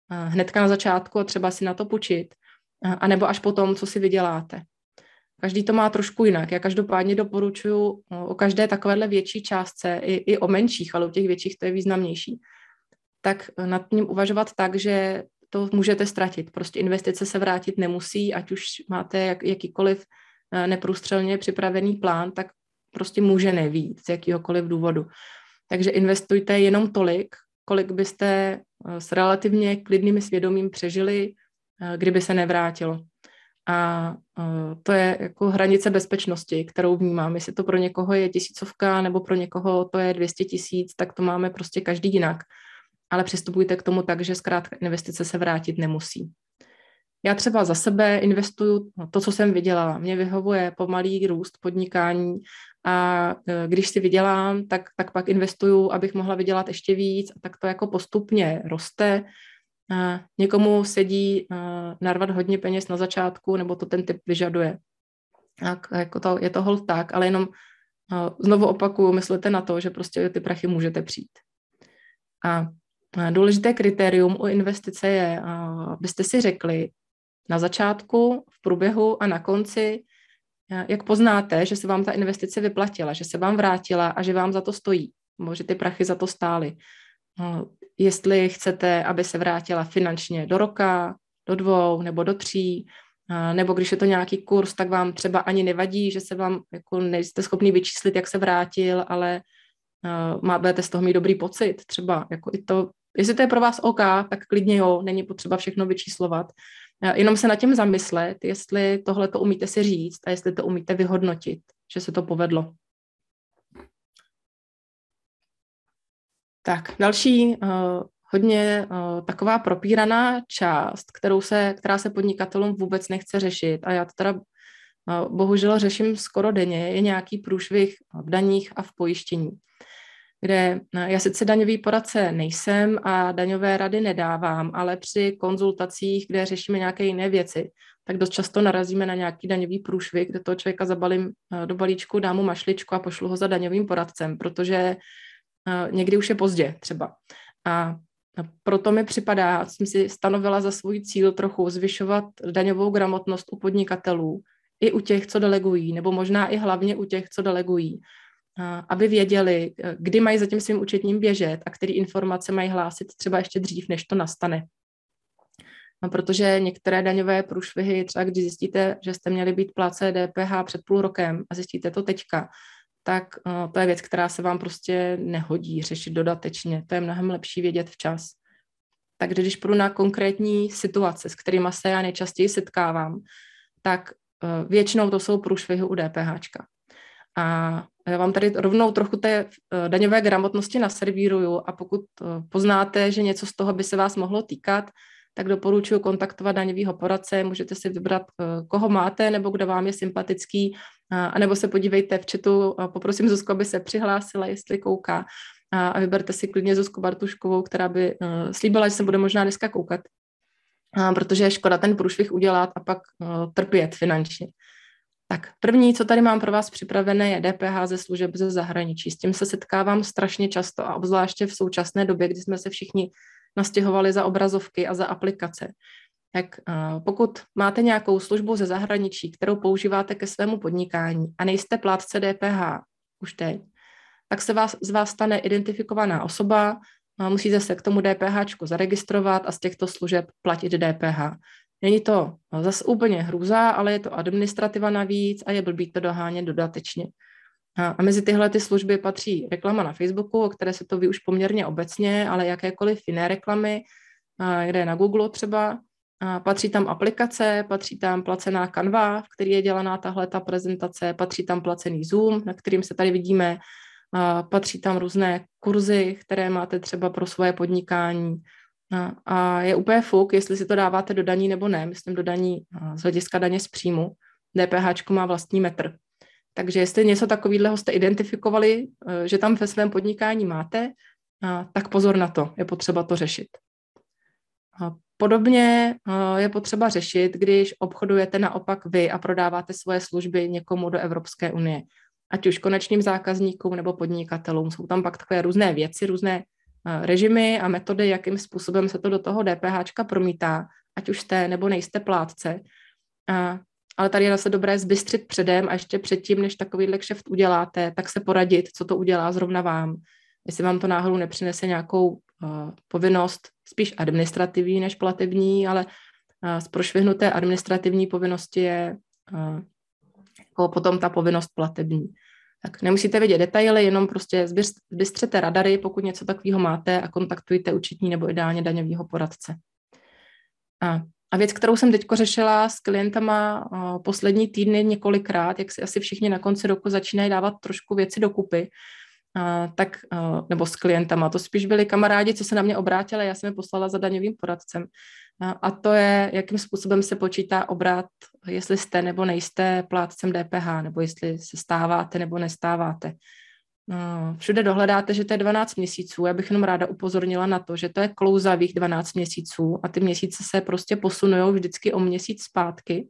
hnedka na začátku a třeba si na to počít, anebo až potom, co si vyděláte. Každý to má trošku jinak. Já každopádně doporučuji o každé takovéhle větší částce, i, i o menších, ale u těch větších to je významnější, tak nad tím uvažovat tak, že to můžete ztratit. Prostě investice se vrátit nemusí, ať už máte jak, jakýkoliv eh, neprůstřelně připravený plán, tak prostě může nevít z jakýhokoliv důvodu. Takže investujte jenom tolik, kolik byste eh, s relativně klidným svědomím přežili, eh, kdyby se nevrátilo. A to je jako hranice bezpečnosti, kterou vnímám. Jestli to pro někoho je tisícovka nebo pro někoho to je 200 tisíc, tak to máme prostě každý jinak ale přistupujte k tomu tak, že zkrátka investice se vrátit nemusí. Já třeba za sebe investuju to, co jsem vydělala. Mě vyhovuje pomalý růst podnikání a e, když si vydělám, tak, tak pak investuju, abych mohla vydělat ještě víc a tak to jako postupně roste. Někomu sedí narvat hodně peněz na začátku, nebo to ten typ vyžaduje. Tak, jako to, je to hold tak, ale jenom znovu opakuju, myslete na to, že prostě ty prachy můžete přijít. A Důležité kritérium u investice je, abyste si řekli na začátku, v průběhu a na konci, jak poznáte, že se vám ta investice vyplatila, že se vám vrátila a že vám za to stojí, nebo že ty prachy za to stály. Jestli chcete, aby se vrátila finančně do roka, do dvou nebo do tří, nebo když je to nějaký kurz, tak vám třeba ani nevadí, že se vám jako nejste schopný vyčíslit, jak se vrátil, ale má, budete z toho mít dobrý pocit. Třeba jako i to Jestli to je pro vás OK, tak klidně jo, není potřeba všechno vyčíslovat. Jenom se nad tím zamyslet, jestli tohle to umíte si říct a jestli to umíte vyhodnotit, že se to povedlo. Tak, další uh, hodně uh, taková propíraná část, kterou se, která se podnikatelům vůbec nechce řešit a já to teda uh, bohužel řeším skoro denně, je nějaký průšvih v daních a v pojištění kde no, já sice daňový poradce nejsem a daňové rady nedávám, ale při konzultacích, kde řešíme nějaké jiné věci, tak dost často narazíme na nějaký daňový průšvih, kde toho člověka zabalím eh, do balíčku, dám mu mašličku a pošlu ho za daňovým poradcem, protože eh, někdy už je pozdě třeba. A proto mi připadá, jsem si stanovila za svůj cíl trochu zvyšovat daňovou gramotnost u podnikatelů, i u těch, co delegují, nebo možná i hlavně u těch, co delegují, aby věděli, eh, kdy mají za tím svým účetním běžet a které informace mají hlásit třeba ještě dřív, než to nastane. No, protože některé daňové průšvihy, třeba když zjistíte, že jste měli být pláce DPH před půl rokem a zjistíte to teďka, tak uh, to je věc, která se vám prostě nehodí řešit dodatečně. To je mnohem lepší vědět včas. Takže když půjdu na konkrétní situace, s kterými se já nejčastěji setkávám, tak uh, většinou to jsou průšvihy u DPHčka. A já vám tady rovnou trochu té eh, daňové gramotnosti naservíruju a pokud eh, poznáte, že něco z toho by se vás mohlo týkat, tak doporučuji kontaktovat daňového poradce, můžete si vybrat, eh, koho máte nebo kdo vám je sympatický, anebo se podívejte v chatu, poprosím Zuzku, aby se přihlásila, jestli kouká a vyberte si klidně Zuzku Bartuškovou, která by slíbila, že se bude možná dneska koukat, protože je škoda ten průšvih udělat a pak trpět finančně. Tak první, co tady mám pro vás připravené, je DPH ze služeb ze zahraničí. S tím se setkávám strašně často a obzvláště v současné době, kdy jsme se všichni nastěhovali za obrazovky a za aplikace. Tak pokud máte nějakou službu ze zahraničí, kterou používáte ke svému podnikání a nejste plátce DPH už teď, tak se vás, z vás stane identifikovaná osoba, musíte se k tomu DPH zaregistrovat a z těchto služeb platit DPH. Není to zase úplně hrůza, ale je to administrativa navíc a je blbý to dohánět dodatečně. A mezi tyhle ty služby patří reklama na Facebooku, o které se to ví už poměrně obecně, ale jakékoliv jiné reklamy, kde je na Google třeba. A patří tam aplikace, patří tam placená Canva, v který je dělaná tahle ta prezentace, patří tam placený Zoom, na kterým se tady vidíme, a patří tam různé kurzy, které máte třeba pro svoje podnikání, a je úplně fuk, jestli si to dáváte do daní nebo ne, myslím do daní z hlediska daně z příjmu. DPH má vlastní metr. Takže jestli něco takového jste identifikovali, e, že tam ve svém podnikání máte, tak pozor na to, je potřeba to řešit. Podobně je potřeba řešit, když obchodujete naopak vy a prodáváte svoje služby někomu do Evropské unie. ať už konečným zákazníkům nebo podnikatelům. Jsou tam pak takové různé věci, různé režimy a metody, jakým způsobem se to do toho DPH promítá, ať už jste nebo nejste plátce. A, ale tady je zase dobré zbystřit předem a ještě předtím, než takovýhle kšeft uděláte, tak se poradit, co to udělá zrovna vám. Jestli vám to náhodou nepřinese nějakou uh, povinnost, spíš administrativní než platební, ale uh, z prošvihnuté administrativní povinnosti je uh, jako potom ta povinnost platební. Tak nemusíte vědět detaily, jenom prostě zbystřete radary, pokud něco takového máte a kontaktujte účetní nebo ideálně daňového poradce. A, a věc, kterou jsem teď řešila s klientama poslední týdny několikrát, jak si asi všichni na konci roku začínají dávat trošku věci dokupy, uh, tak, uh, nebo s klientama, to spíš byli kamarádi, co se na mě obrátili, já jsem je poslala za daňovým poradcem. A to je, jakým způsobem se počítá obrat, jestli jste nebo nejste plátcem DPH, nebo jestli se stáváte nebo nestáváte. No, všude dohledáte, že to je 12 měsíců. Já bych jenom ráda upozornila na to, že to je klouzavých 12 měsíců a ty měsíce se prostě posunují vždycky o měsíc zpátky.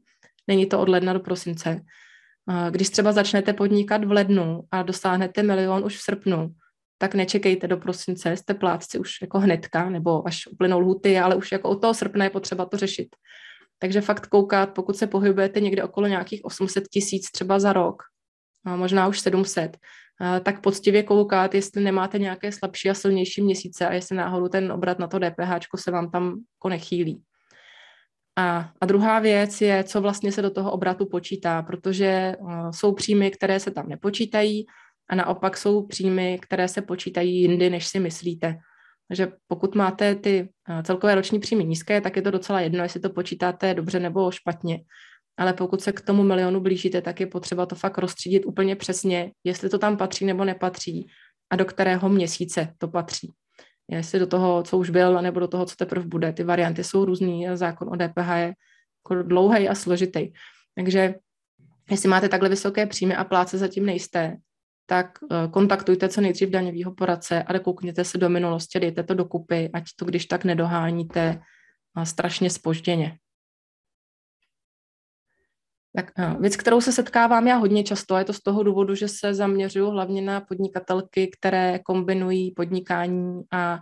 Není to od ledna do prosince. Když třeba začnete podnikat v lednu a dosáhnete milion už v srpnu, tak nečekejte do prosince, jste plátci už jako hnedka, nebo až uplynou lhuty, ale už jako od toho srpna je potřeba to řešit. Takže fakt koukat, pokud se pohybujete někde okolo nějakých 800 tisíc třeba za rok, možná už 700, tak poctivě koukat, jestli nemáte nějaké slabší a silnější měsíce a jestli náhodou ten obrat na to DPH se vám tam jako nechýlí. A, a druhá věc je, co vlastně se do toho obratu počítá, protože uh, jsou příjmy, které se tam nepočítají a naopak jsou příjmy, které se počítají jindy, než si myslíte. Takže pokud máte ty uh, celkové roční příjmy nízké, tak je to docela jedno, jestli to počítáte dobře nebo špatně ale pokud se k tomu milionu blížíte, tak je potřeba to fakt rozstřídit úplně přesně, jestli to tam patří nebo nepatří a do kterého měsíce to patří. Jestli do toho, co už byl, nebo do toho, co teprve bude. Ty varianty jsou různý, zákon o DPH je jako dlouhý a složitý. Takže jestli máte takhle vysoké příjmy a pláce zatím nejste, tak eh, kontaktujte co nejdřív daňového poradce a koukněte se do minulosti, dejte to dokupy, ať to když tak nedoháníte strašně spožděně. Tak eh, věc, kterou se setkávám já hodně často, a je to z toho důvodu, že se zaměřuju hlavně na podnikatelky, které kombinují podnikání a,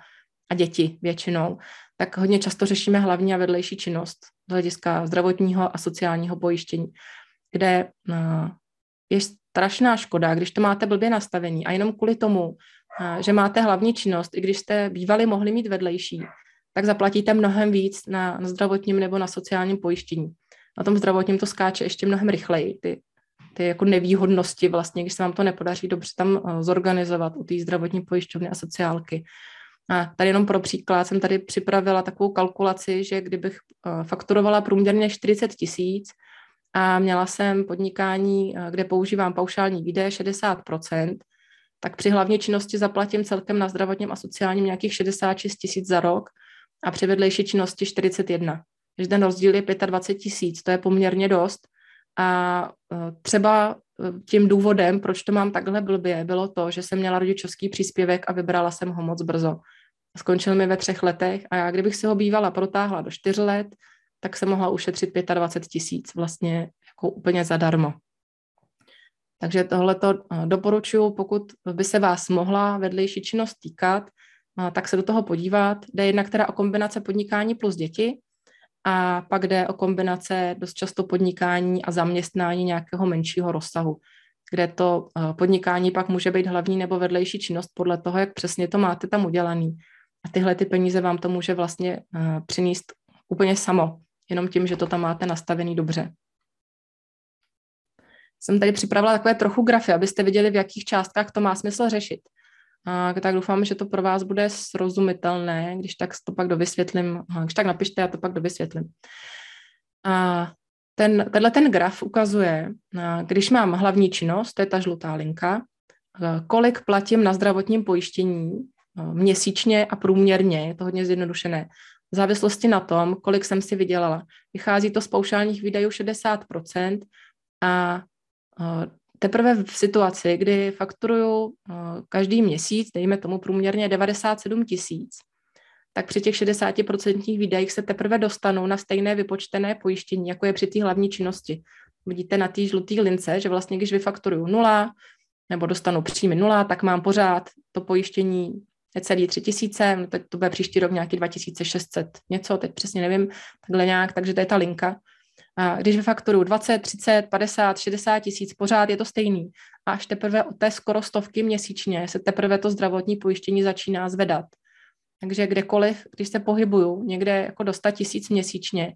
a děti většinou, tak hodně často řešíme hlavní a vedlejší činnost z hlediska zdravotního a sociálního pojištění, kde je strašná škoda, když to máte blbě nastavení a jenom kvůli tomu, že máte hlavní činnost, i když jste bývali mohli mít vedlejší, tak zaplatíte mnohem víc na, na zdravotním nebo na sociálním pojištění na tom zdravotním to skáče ještě mnohem rychleji. Ty, ty jako nevýhodnosti vlastně, když se vám to nepodaří dobře tam eh, zorganizovat u té zdravotní pojišťovny a sociálky. A tady jenom pro příklad jsem tady připravila takovou kalkulaci, že kdybych eh, fakturovala průměrně 40 tisíc a měla jsem podnikání, eh, kde používám paušální výdaje 60%, tak při hlavní činnosti zaplatím celkem na zdravotním a sociálním nějakých 66 tisíc za rok a při vedlejší činnosti 41 že ten rozdíl je 25 tisíc, to je poměrně dost. A e, třeba e, tím důvodem, proč to mám takhle blbě, bylo to, že jsem měla rodičovský příspěvek a vybrala jsem ho moc brzo. Skončil mi ve třech letech a já, kdybych si ho bývala protáhla do čtyř let, tak jsem mohla ušetřit 25 tisíc vlastně jako úplně zadarmo. Takže tohle to e, doporučuji, pokud by se vás mohla vedlejší činnost týkat, tak se do toho podívat. Jde jednak teda o kombinace podnikání plus děti, a pak jde o kombinace dost často podnikání a zaměstnání nějakého menšího rozsahu, kde to eh, podnikání pak může být hlavní nebo vedlejší činnost podle toho, jak přesně to máte tam udělaný. A tyhle ty peníze vám to může vlastně eh, přinést úplně samo, jenom tím, že to tam máte nastavený dobře. Jsem tady připravila takové trochu grafy, abyste viděli, v jakých částkách to má smysl řešit. A tak doufám, že to pro vás bude srozumitelné, když tak to pak dovysvětlím, když tak napište, já to pak dovysvětlím. A ten, tenhle ten graf ukazuje, když mám hlavní činnost, to je ta žlutá linka, kolik platím na zdravotním pojištění měsíčně a průměrně, je to hodně zjednodušené, v závislosti na tom, kolik jsem si vydělala. Vychází to z paušálních výdajů 60% a teprve v situaci, kdy fakturuju eh, každý měsíc, dejme tomu průměrně 97 tisíc, tak při těch 60% výdajích se teprve dostanou na stejné vypočtené pojištění, jako je při té hlavní činnosti. Vidíte na té žluté lince, že vlastně když vyfakturuju nula, nebo dostanu příjmy nula, tak mám pořád to pojištění necelý no teď to bude příští rok nějaký 2600 něco, teď přesně nevím, takhle nějak, takže to je ta linka. A když faktoru 20, 30, 50, 60 tisíc, pořád je to stejný. A až teprve od té skoro stovky měsíčně se teprve to zdravotní pojištění začíná zvedat. Takže kdekoliv, když se pohybuju někde jako do 100 tisíc měsíčně,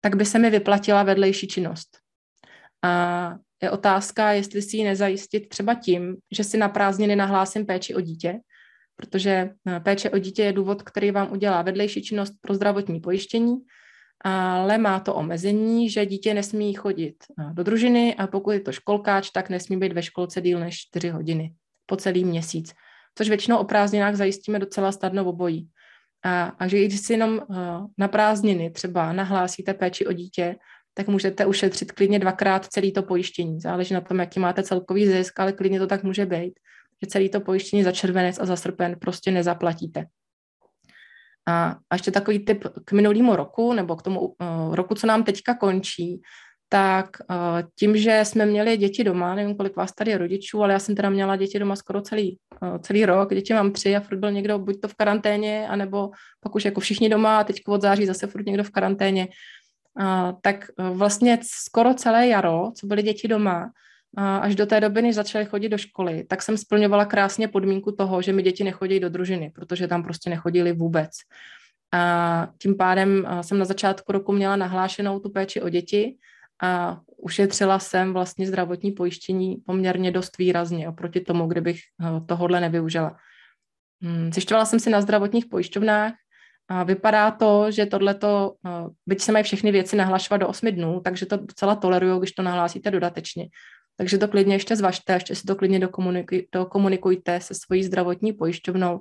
tak by se mi vyplatila vedlejší činnost. A je otázka, jestli si ji nezajistit třeba tím, že si na prázdniny nahlásím péči o dítě, protože eh, péče o dítě je důvod, který vám udělá vedlejší činnost pro zdravotní pojištění, ale má to omezení, že dítě nesmí chodit eh, do družiny a pokud je to školkáč, tak nesmí být ve školce díl než 4 hodiny po celý měsíc, což většinou o prázdninách zajistíme docela snadno obojí. A, a že když si jenom uh, na prázdniny třeba nahlásíte péči o dítě, tak můžete ušetřit klidně dvakrát celý to pojištění. Záleží na tom, jaký máte celkový zisk, ale klidně to tak může být že celý to pojištění za červenec a za srpen prostě nezaplatíte. A, ještě takový tip k minulýmu roku, nebo k tomu uh, roku, co nám teďka končí, tak uh, tím, že jsme měli děti doma, nevím, kolik vás tady je rodičů, ale já jsem teda měla děti doma skoro celý, uh, celý rok, děti mám tři a furt byl někdo buď to v karanténě, anebo pak už jako všichni doma a teď od září zase furt někdo v karanténě, uh, tak uh, vlastně skoro celé jaro, co byly děti doma, až do té doby, než začaly chodit do školy, tak jsem splňovala krásně podmínku toho, že mi děti nechodí do družiny, protože tam prostě nechodili vůbec. A tím pádem jsem na začátku roku měla nahlášenou tu péči o děti a ušetřila jsem vlastně zdravotní pojištění poměrně dost výrazně oproti tomu, kdybych tohodle nevyužila. Hmm, zjišťovala jsem si na zdravotních pojišťovnách, a vypadá to, že tohleto, byť se mají všechny věci nahlašovat do 8 dnů, takže to docela tolerují, když to nahlásíte dodatečně. Takže to klidně ještě zvažte, ještě si to klidně dokomunikuj, dokomunikujte se svojí zdravotní pojišťovnou,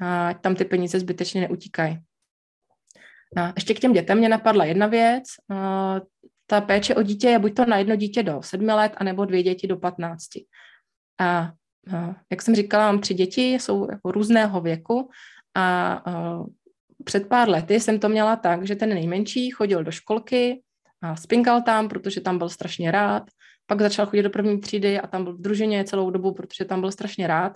a tam ty peníze zbytečně neutíkají. A ještě k těm dětem mě napadla jedna věc. A ta péče o dítě je buď to na jedno dítě do sedmi let, anebo dvě děti do patnácti. A, jak jsem říkala, mám tři děti, jsou jako různého věku a před pár lety jsem to měla tak, že ten nejmenší chodil do školky a spinkal tam, protože tam byl strašně rád pak začal chodit do první třídy a tam byl v družině celou dobu, protože tam byl strašně rád.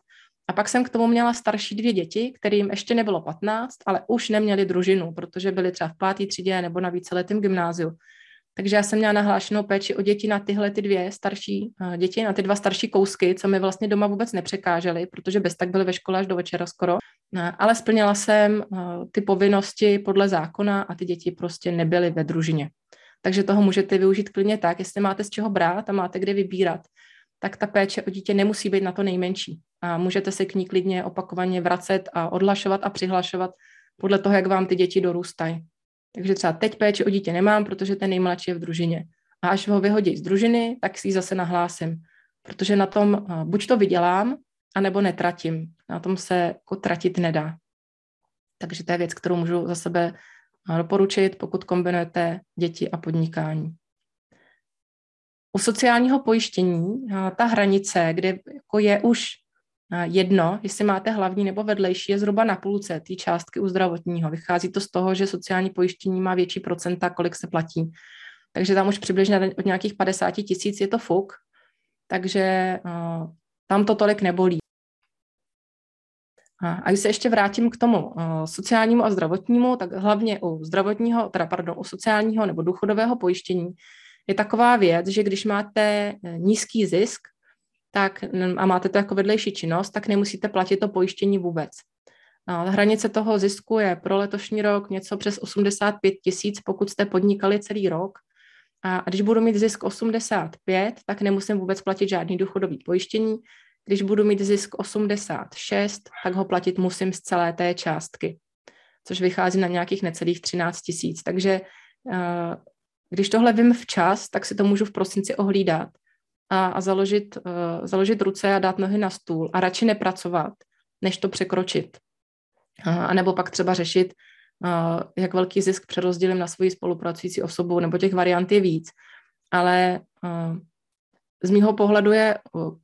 A pak jsem k tomu měla starší dvě děti, kterým ještě nebylo 15, ale už neměli družinu, protože byly třeba v páté třídě nebo na víceletém gymnáziu. Takže já jsem měla nahlášenou péči o děti na tyhle ty dvě starší uh, děti, na ty dva starší kousky, co mi vlastně doma vůbec nepřekážely, protože bez tak byly ve škole až do večera skoro. Uh, ale splnila jsem uh, ty povinnosti podle zákona a ty děti prostě nebyly ve družině. Takže toho můžete využít klidně tak, jestli máte z čeho brát a máte kde vybírat, tak ta péče o dítě nemusí být na to nejmenší. A můžete se k ní klidně opakovaně vracet a odhlašovat a přihlašovat podle toho, jak vám ty děti dorůstají. Takže třeba teď péči o dítě nemám, protože ten nejmladší je v družině. A až ho vyhodí z družiny, tak si ji zase nahlásím. Protože na tom buď to vydělám, anebo netratím. Na tom se jako tratit nedá. Takže to je věc, kterou můžu za sebe doporučit, pokud kombinujete děti a podnikání. U sociálního pojištění ta hranice, kde jako je už jedno, jestli máte hlavní nebo vedlejší, je zhruba na půlce té částky u zdravotního. Vychází to z toho, že sociální pojištění má větší procenta, kolik se platí. Takže tam už přibližně od nějakých 50 tisíc je to fuk, takže tam to tolik nebolí. A když se ještě vrátím k tomu uh, sociálnímu a zdravotnímu, tak hlavně u zdravotního, teda pardon, u sociálního nebo důchodového pojištění je taková věc, že když máte eh, nízký zisk tak, a máte to jako vedlejší činnost, tak nemusíte platit to pojištění vůbec. Hranice toho zisku je pro letošní rok něco přes 85 tisíc, pokud jste podnikali celý rok. A když budu mít zisk 85, tak nemusím vůbec platit žádný důchodový pojištění, když budu mít zisk 86, tak ho platit musím z celé té částky, což vychází na nějakých necelých 13 tisíc. Takže eh, když tohle vím včas, tak si to můžu v prosinci ohlídat a, a založit, uh, založit ruce a dát nohy na stůl a radši nepracovat, než to překročit. A nebo pak třeba řešit, uh, jak velký zisk přerozdělím na svoji spolupracující osobu, nebo těch variant je víc. Ale z mýho pohledu je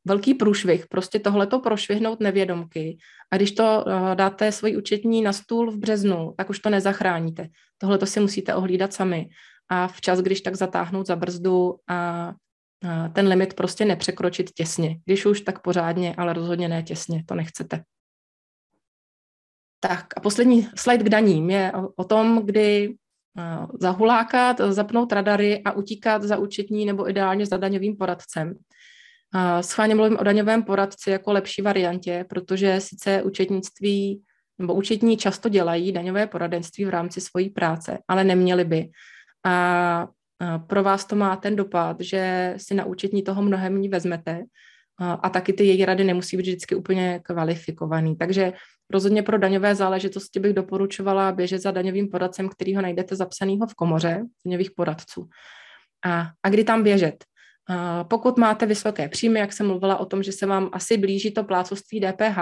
velký průšvih, prostě tohleto prošvihnout nevědomky. A když to dáte svoji účetní na stůl v březnu, tak už to nezachráníte. Tohle to si musíte ohlídat sami. A včas, když tak zatáhnout za brzdu a ten limit prostě nepřekročit těsně. Když už, tak pořádně, ale rozhodně ne těsně, to nechcete. Tak a poslední slide k daním je o, o tom, kdy zahulákat, zapnout radary a utíkat za účetní nebo ideálně za daňovým poradcem. Schválně mluvím o daňovém poradci jako lepší variantě, protože sice účetnictví nebo účetní často dělají daňové poradenství v rámci svojí práce, ale neměli by. A pro vás to má ten dopad, že si na účetní toho mnohem ní vezmete a taky ty její rady nemusí být vždycky úplně kvalifikovaný. Takže rozhodně pro daňové záležitosti bych doporučovala běžet za daňovým poradcem, který ho najdete zapsanýho v komoře daňových poradců. A, a kdy tam běžet? A pokud máte vysoké příjmy, jak jsem mluvila o tom, že se vám asi blíží to plácoství DPH,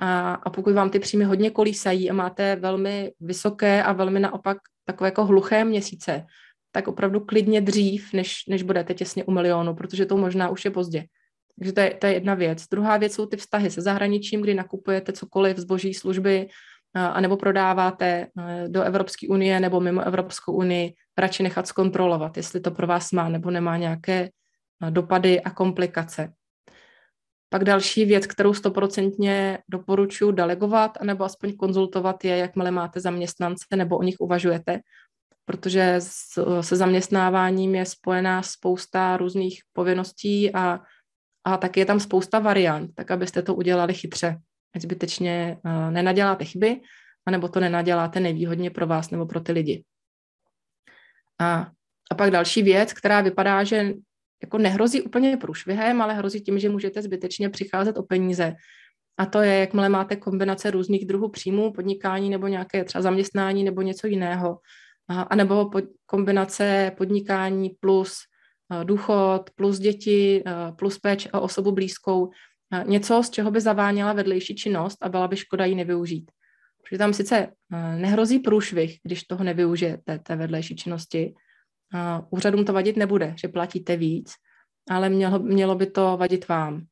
a, a pokud vám ty příjmy hodně kolísají a máte velmi vysoké a velmi naopak takové jako hluché měsíce, tak opravdu klidně dřív, než, než budete těsně u milionu, protože to možná už je pozdě. Takže to je, to je jedna věc. Druhá věc jsou ty vztahy se zahraničím, kdy nakupujete cokoliv, zboží, služby, anebo prodáváte do Evropské unie nebo mimo Evropskou unii, radši nechat zkontrolovat, jestli to pro vás má nebo nemá nějaké dopady a komplikace. Pak další věc, kterou stoprocentně doporučuji delegovat, anebo aspoň konzultovat je, jakmile máte zaměstnance nebo o nich uvažujete, protože se zaměstnáváním je spojená spousta různých povinností a, a taky je tam spousta variant, tak abyste to udělali chytře, ať zbytečně uh, nenaděláte chyby, anebo to nenaděláte nevýhodně pro vás nebo pro ty lidi. A, a pak další věc, která vypadá, že jako nehrozí úplně průšvihem, ale hrozí tím, že můžete zbytečně přicházet o peníze. A to je, jakmile máte kombinace různých druhů příjmů, podnikání nebo nějaké třeba zaměstnání nebo něco jiného, a nebo pod, kombinace podnikání plus důchod, plus děti, plus péč o osobu blízkou, něco, z čeho by zaváněla vedlejší činnost a byla by škoda ji nevyužít. Protože tam sice nehrozí průšvih, když toho nevyužijete, té vedlejší činnosti. Úřadům to vadit nebude, že platíte víc, ale mělo, mělo by to vadit vám.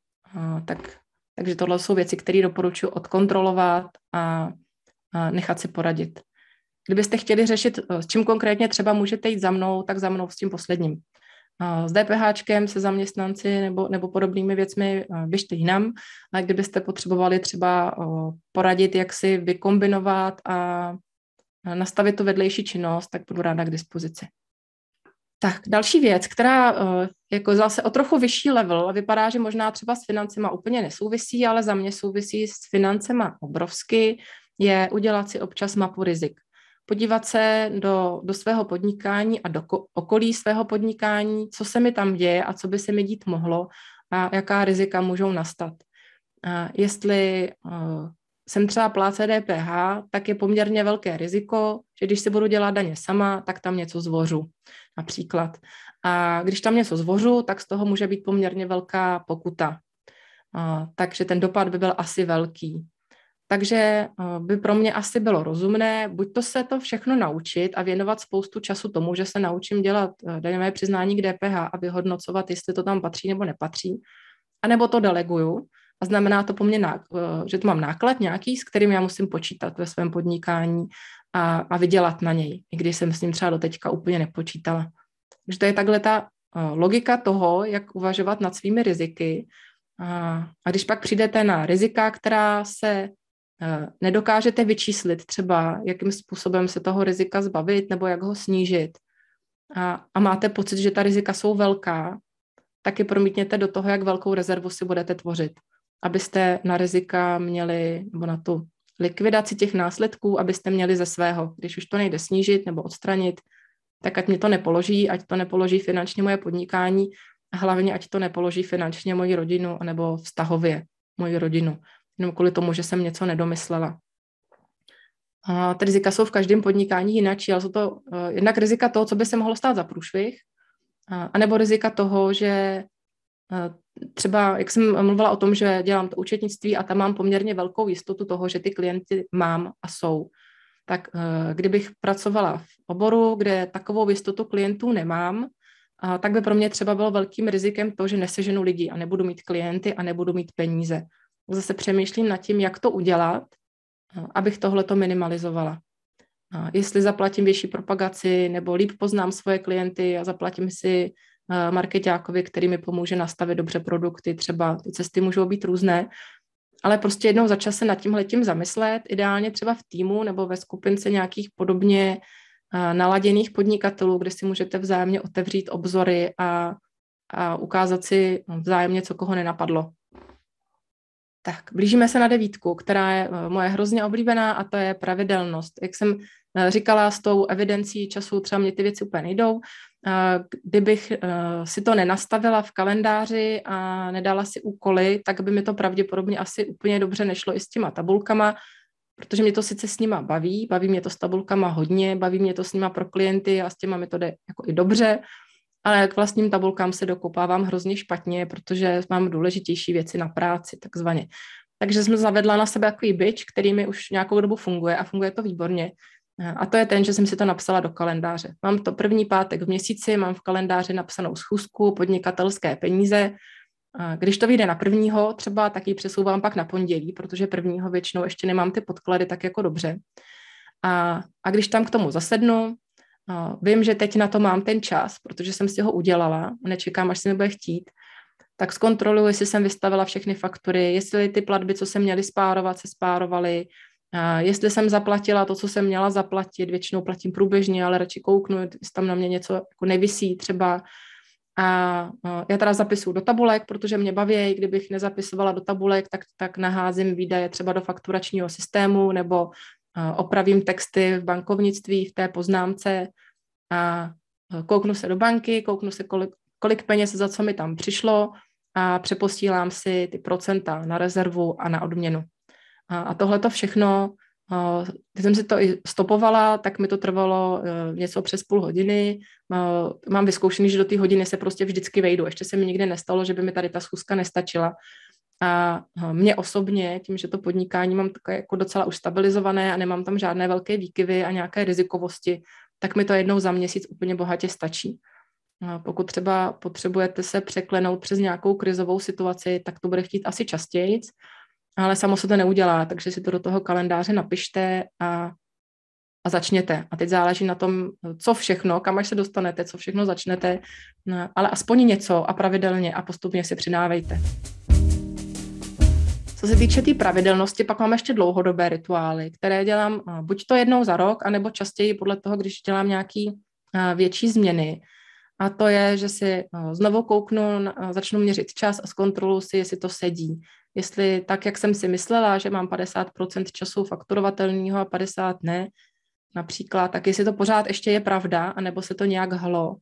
Tak, takže tohle jsou věci, které doporučuji odkontrolovat a, a nechat si poradit. Kdybyste chtěli řešit, s čím konkrétně třeba můžete jít za mnou, tak za mnou s tím posledním s DPHčkem, se zaměstnanci nebo, nebo podobnými věcmi běžte jinam. A kdybyste potřebovali třeba poradit, jak si vykombinovat a nastavit tu vedlejší činnost, tak budu ráda k dispozici. Tak, další věc, která jako zase o trochu vyšší level vypadá, že možná třeba s financema úplně nesouvisí, ale za mě souvisí s financema obrovsky, je udělat si občas mapu rizik podívat se do, do svého podnikání a do okolí svého podnikání, co se mi tam děje a co by se mi dít mohlo a jaká rizika můžou nastat. A jestli uh, jsem třeba pláce DPH, tak je poměrně velké riziko, že když si budu dělat daně sama, tak tam něco zvořu, například. A když tam něco zvořu, tak z toho může být poměrně velká pokuta. Uh, takže ten dopad by byl asi velký. Takže eh, by pro mě asi bylo rozumné buď to se to všechno naučit a věnovat spoustu času tomu, že se naučím dělat eh, daňové přiznání k DPH a vyhodnocovat, jestli to tam patří nebo nepatří, anebo to deleguju a znamená to po mně, eh, že to mám náklad nějaký, s kterým já musím počítat ve svém podnikání a, a vydělat na něj, i když jsem s ním třeba do teďka úplně nepočítala. Takže to je takhle ta logika toho, jak uvažovat nad svými riziky. A, a když pak přijdete na rizika, která se nedokážete vyčíslit třeba, jakým způsobem se toho rizika zbavit nebo jak ho snížit a, a máte pocit, že ta rizika jsou velká, taky promítněte do toho, jak velkou rezervu si budete tvořit, abyste na rizika měli, nebo na tu likvidaci těch následků, abyste měli ze svého. Když už to nejde snížit nebo odstranit, tak ať mě to nepoloží, ať to nepoloží finančně moje podnikání a hlavně ať to nepoloží finančně moji rodinu nebo vztahově moji rodinu jenom kvůli tomu, že jsem něco nedomyslela. A ty rizika jsou v každém podnikání jinak, ale jsou to uh, jednak rizika toho, co by se mohlo stát za průšvih, uh, anebo rizika toho, že uh, třeba, jak jsem mluvila o tom, že dělám to účetnictví a tam mám poměrně velkou jistotu toho, že ty klienty mám a jsou, tak uh, kdybych pracovala v oboru, kde takovou jistotu klientů nemám, uh, tak by pro mě třeba bylo velkým rizikem to, že neseženu lidi a nebudu mít klienty a nebudu mít peníze zase přemýšlím nad tím, jak to udělat, abych tohle to minimalizovala. Jestli zaplatím větší propagaci, nebo líp poznám svoje klienty a zaplatím si marketákovi, který mi pomůže nastavit dobře produkty, třeba ty cesty můžou být různé, ale prostě jednou za čas se nad tím letím zamyslet, ideálně třeba v týmu nebo ve skupince nějakých podobně naladěných podnikatelů, kde si můžete vzájemně otevřít obzory a, a ukázat si vzájemně, co koho nenapadlo. Tak, blížíme se na devítku, která je eh, moje hrozně oblíbená a to je pravidelnost. Jak jsem eh, říkala, s tou evidencí času třeba mě ty věci úplně nejdou. Eh, kdybych si to nenastavila v kalendáři a nedala si úkoly, tak by mi to pravděpodobně asi úplně dobře nešlo i s těma tabulkama, protože mě to sice s nima baví, baví mě to s tabulkama hodně, baví mě to s nima pro klienty a s těma mi to jde jako i dobře, ale k vlastním tabulkám se dokopávám hrozně špatně, protože mám důležitější věci na práci, takzvaně. Takže jsem zavedla na sebe takový byč, který mi už nějakou dobu funguje a funguje to výborně. A to je ten, že jsem si to napsala do kalendáře. Mám to první pátek v měsíci, mám v kalendáři napsanou schůzku, podnikatelské peníze. Když to vyjde na prvního třeba, tak ji přesouvám pak na pondělí, protože prvního většinou ještě nemám ty podklady tak jako dobře. A, a když tam k tomu zasednu, vím, že teď na to mám ten čas, protože jsem si ho udělala, nečekám, až se mi bude chtít, tak zkontroluji, jestli jsem vystavila všechny faktury, jestli ty platby, co jsem měly spárovat, se spárovaly, jestli jsem zaplatila to, co jsem měla zaplatit, většinou platím průběžně, ale radši kouknu, jestli tam na mě něco jako nevisí třeba. A já teda zapisuju do tabulek, protože mě baví, kdybych nezapisovala do tabulek, tak, tak naházím výdaje třeba do fakturačního systému nebo opravím texty v bankovnictví, v té poznámce a kouknu se do banky, kouknu se, kolik, kolik peněz za co mi tam přišlo a přeposílám si ty procenta na rezervu a na odměnu. A, a tohle to všechno, když jsem si to i stopovala, tak mi to trvalo e, něco přes půl hodiny. Mám vyzkoušený, že do té hodiny se prostě vždycky vejdu. Ještě se mi nikdy nestalo, že by mi tady ta schůzka nestačila. A mě osobně, tím, že to podnikání mám takové jako docela už stabilizované a nemám tam žádné velké výkyvy a nějaké rizikovosti, tak mi to jednou za měsíc úplně bohatě stačí. A pokud třeba potřebujete se překlenout přes nějakou krizovou situaci, tak to bude chtít asi častěji, ale samo se to neudělá, takže si to do toho kalendáře napište a, a začněte. A teď záleží na tom, co všechno, kam až se dostanete, co všechno začnete, ale aspoň něco a pravidelně a postupně si přidávejte. Co se týče té tý pravidelnosti, pak mám ještě dlouhodobé rituály, které dělám buď to jednou za rok, anebo častěji podle toho, když dělám nějaký větší změny. A to je, že si znovu kouknu, začnu měřit čas a zkontroluji si, jestli to sedí. Jestli tak, jak jsem si myslela, že mám 50% času fakturovatelného a 50 ne, například, tak jestli to pořád ještě je pravda, anebo se to nějak hlo.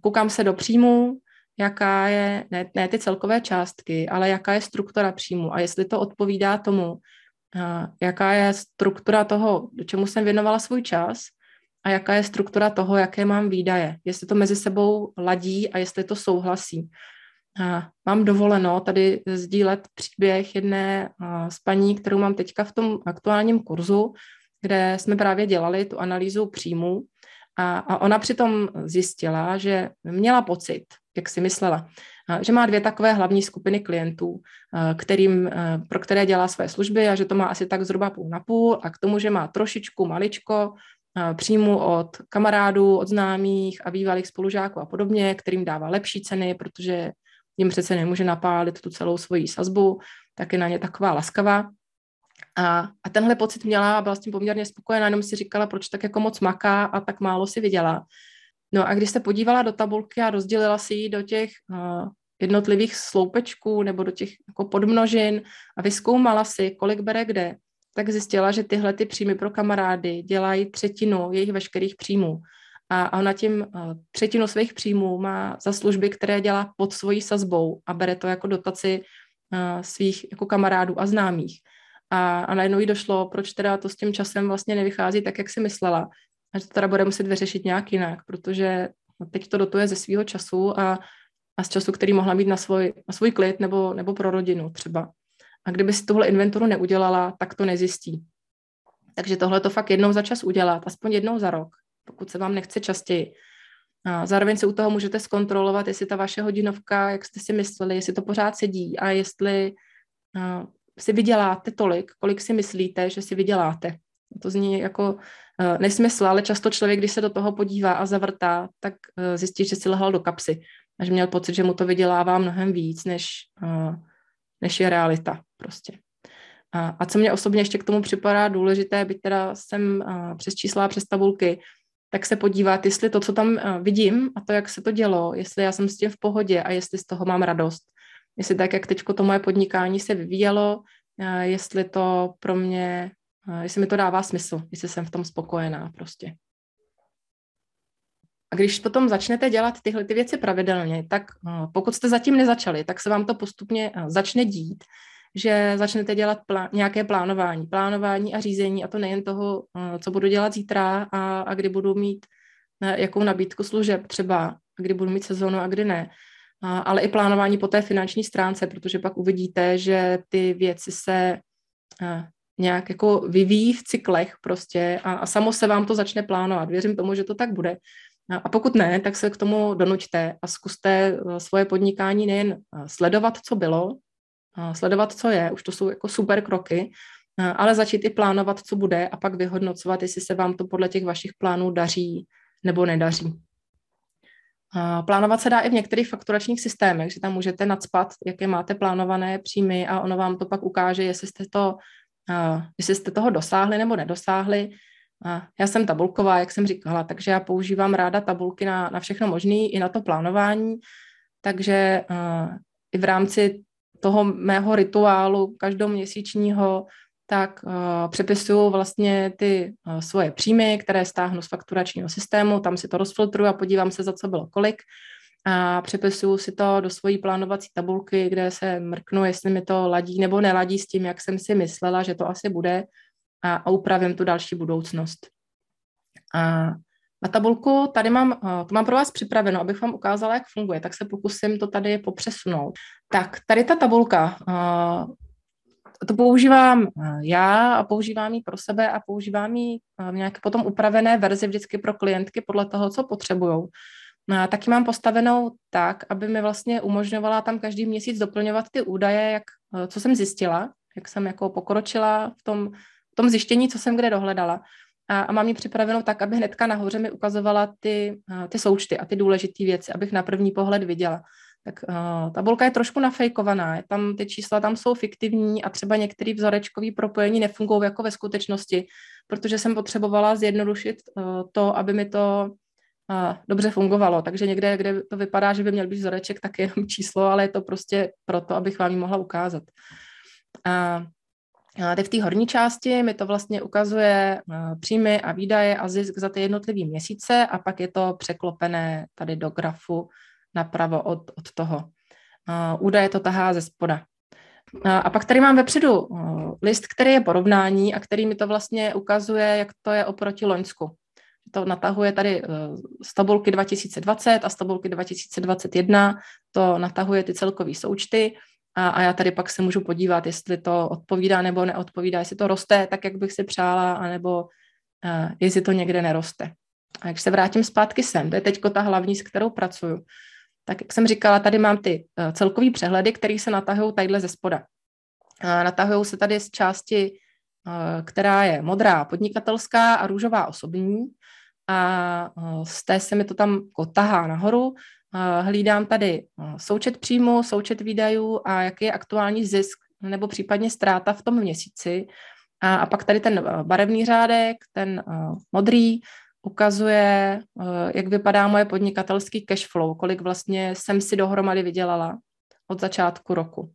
Koukám se do příjmu, jaká je, ne, ne ty celkové částky, ale jaká je struktura příjmu a jestli to odpovídá tomu, jaká je struktura toho, do čemu jsem věnovala svůj čas a jaká je struktura toho, jaké mám výdaje, jestli to mezi sebou ladí a jestli to souhlasí. Mám dovoleno tady sdílet příběh jedné z paní, kterou mám teďka v tom aktuálním kurzu, kde jsme právě dělali tu analýzu příjmu a, a ona přitom zjistila, že měla pocit, jak si myslela, že má dvě takové hlavní skupiny klientů, kterým, pro které dělá své služby a že to má asi tak zhruba půl na půl a k tomu, že má trošičku maličko příjmu od kamarádů, od známých a bývalých spolužáků a podobně, kterým dává lepší ceny, protože jim přece nemůže napálit tu celou svoji sazbu, tak je na ně taková laskavá. A, a tenhle pocit měla a byla s tím poměrně spokojená, jenom si říkala, proč tak jako moc maká a tak málo si vydělá. No a když se podívala do tabulky a rozdělila si ji do těch uh, jednotlivých sloupečků nebo do těch jako podmnožin a vyskoumala si, kolik bere kde, tak zjistila, že tyhle ty příjmy pro kamarády dělají třetinu jejich veškerých příjmů. A ona tím uh, třetinu svých příjmů má za služby, které dělá pod svojí sazbou a bere to jako dotaci uh, svých jako kamarádů a známých. A, a najednou jí došlo, proč teda to s tím časem vlastně nevychází tak, jak si myslela. A že to teda bude muset vyřešit nějak jinak, protože teď to dotuje ze svého času a, a z času, který mohla mít na svůj, na svůj klid nebo, nebo pro rodinu třeba. A kdyby si tuhle inventuru neudělala, tak to nezjistí. Takže tohle to fakt jednou za čas udělat, aspoň jednou za rok, pokud se vám nechce častěji. A zároveň si u toho můžete zkontrolovat, jestli ta vaše hodinovka, jak jste si mysleli, jestli to pořád sedí a jestli si vyděláte tolik, kolik si myslíte, že si vyděláte. To zní jako nesmysl, ale často člověk, když se do toho podívá a zavrtá, tak zjistí, že si lehal do kapsy a že měl pocit, že mu to vydělává mnohem víc, než, než je realita prostě. A, a co mě osobně ještě k tomu připadá důležité, byť teda jsem přes čísla a přes tabulky, tak se podívat, jestli to, co tam vidím a to, jak se to dělo, jestli já jsem s tím v pohodě a jestli z toho mám radost. Jestli tak, jak teď to moje podnikání se vyvíjelo, jestli to pro mě, jestli mi to dává smysl, jestli jsem v tom spokojená prostě. A když potom začnete dělat tyhle ty věci pravidelně, tak pokud jste zatím nezačali, tak se vám to postupně začne dít že začnete dělat plá- nějaké plánování. Plánování a řízení, a to nejen toho, eh, co budu dělat zítra a, a kdy budu mít jakou nabídku služeb třeba, kdy budu mít sezónu a kdy ne, ale i plánování po té finanční stránce, protože pak uvidíte, že ty věci se nějak jako vyvíjí v cyklech prostě a, a samo se vám to začne plánovat. Věřím tomu, že to tak bude. A pokud ne, tak se k tomu donuďte a zkuste eh, svoje podnikání nejen sledovat, co bylo, sledovat, co je, už to jsou jako super kroky, ale začít i plánovat, co bude a pak vyhodnocovat, jestli se vám to podle těch vašich plánů daří nebo nedaří. Plánovat se dá i v některých fakturačních systémech, že tam můžete nadspat, jaké máte plánované příjmy a ono vám to pak ukáže, jestli jste, to, jestli jste toho dosáhli nebo nedosáhli. Já jsem tabulková, jak jsem říkala, takže já používám ráda tabulky na, na všechno možné, i na to plánování, takže i v rámci toho mého rituálu každoměsíčního, tak uh, přepisuju vlastně ty uh, svoje příjmy, které stáhnu z fakturačního systému, tam si to rozfiltruju a podívám se, za co bylo kolik a přepisuju si to do svojí plánovací tabulky, kde se mrknu, jestli mi to ladí nebo neladí s tím, jak jsem si myslela, že to asi bude a, a upravím tu další budoucnost. A na tabulku tady mám, eh, to mám pro vás připraveno, abych vám ukázala, jak funguje, tak se pokusím to tady popřesunout. Tak, tady ta tabulka, to používám eh, já a používám ji pro sebe a používám ji v nějaké potom upravené verzi vždycky pro klientky podle toho, co potřebují. Taky mám postavenou tak, aby mi vlastně umožňovala tam každý měsíc doplňovat ty údaje, jak, co jsem zjistila, jak jsem jako pokročila v tom, v tom zjištění, co jsem kde dohledala a, a mám ji připravenou tak, aby hnedka nahoře mi ukazovala ty, ty součty a ty důležité věci, abych na první pohled viděla. Tak uh, tabulka je trošku nafejkovaná, tam ty čísla tam jsou fiktivní a třeba některé vzorečkové propojení nefungují jako ve skutečnosti, protože jsem potřebovala zjednodušit uh, to, aby mi to uh, dobře fungovalo. Takže někde, kde to vypadá, že by měl být vzoreček, tak je jenom číslo, ale je to prostě proto, abych vám ji mohla ukázat. Uh, Teď v té horní části mi to vlastně ukazuje příjmy a výdaje a zisk za ty jednotlivé měsíce a pak je to překlopené tady do grafu napravo od, od toho. Údaje to tahá ze spoda. A pak tady mám vepředu list, který je porovnání a který mi to vlastně ukazuje, jak to je oproti Loňsku. To natahuje tady e, z tabulky 2020 a z tabulky 2021, to natahuje ty celkové součty a, a já tady pak se můžu podívat, jestli to odpovídá nebo neodpovídá, jestli to roste tak, jak bych si přála, anebo uh, jestli to někde neroste. A jak se vrátím zpátky sem, to je teď ta hlavní, s kterou pracuju, tak jak jsem říkala, tady mám ty uh, celkový přehledy, které se natahují tadyhle ze spoda. Natahují se tady z části, uh, která je modrá podnikatelská a růžová osobní a uh, z té se mi to tam tahá nahoru hlídám tady součet příjmu, součet výdajů a jaký je aktuální zisk nebo případně ztráta v tom měsíci. A pak tady ten barevný řádek, ten modrý, ukazuje, jak vypadá moje podnikatelský cash flow, kolik vlastně jsem si dohromady vydělala od začátku roku.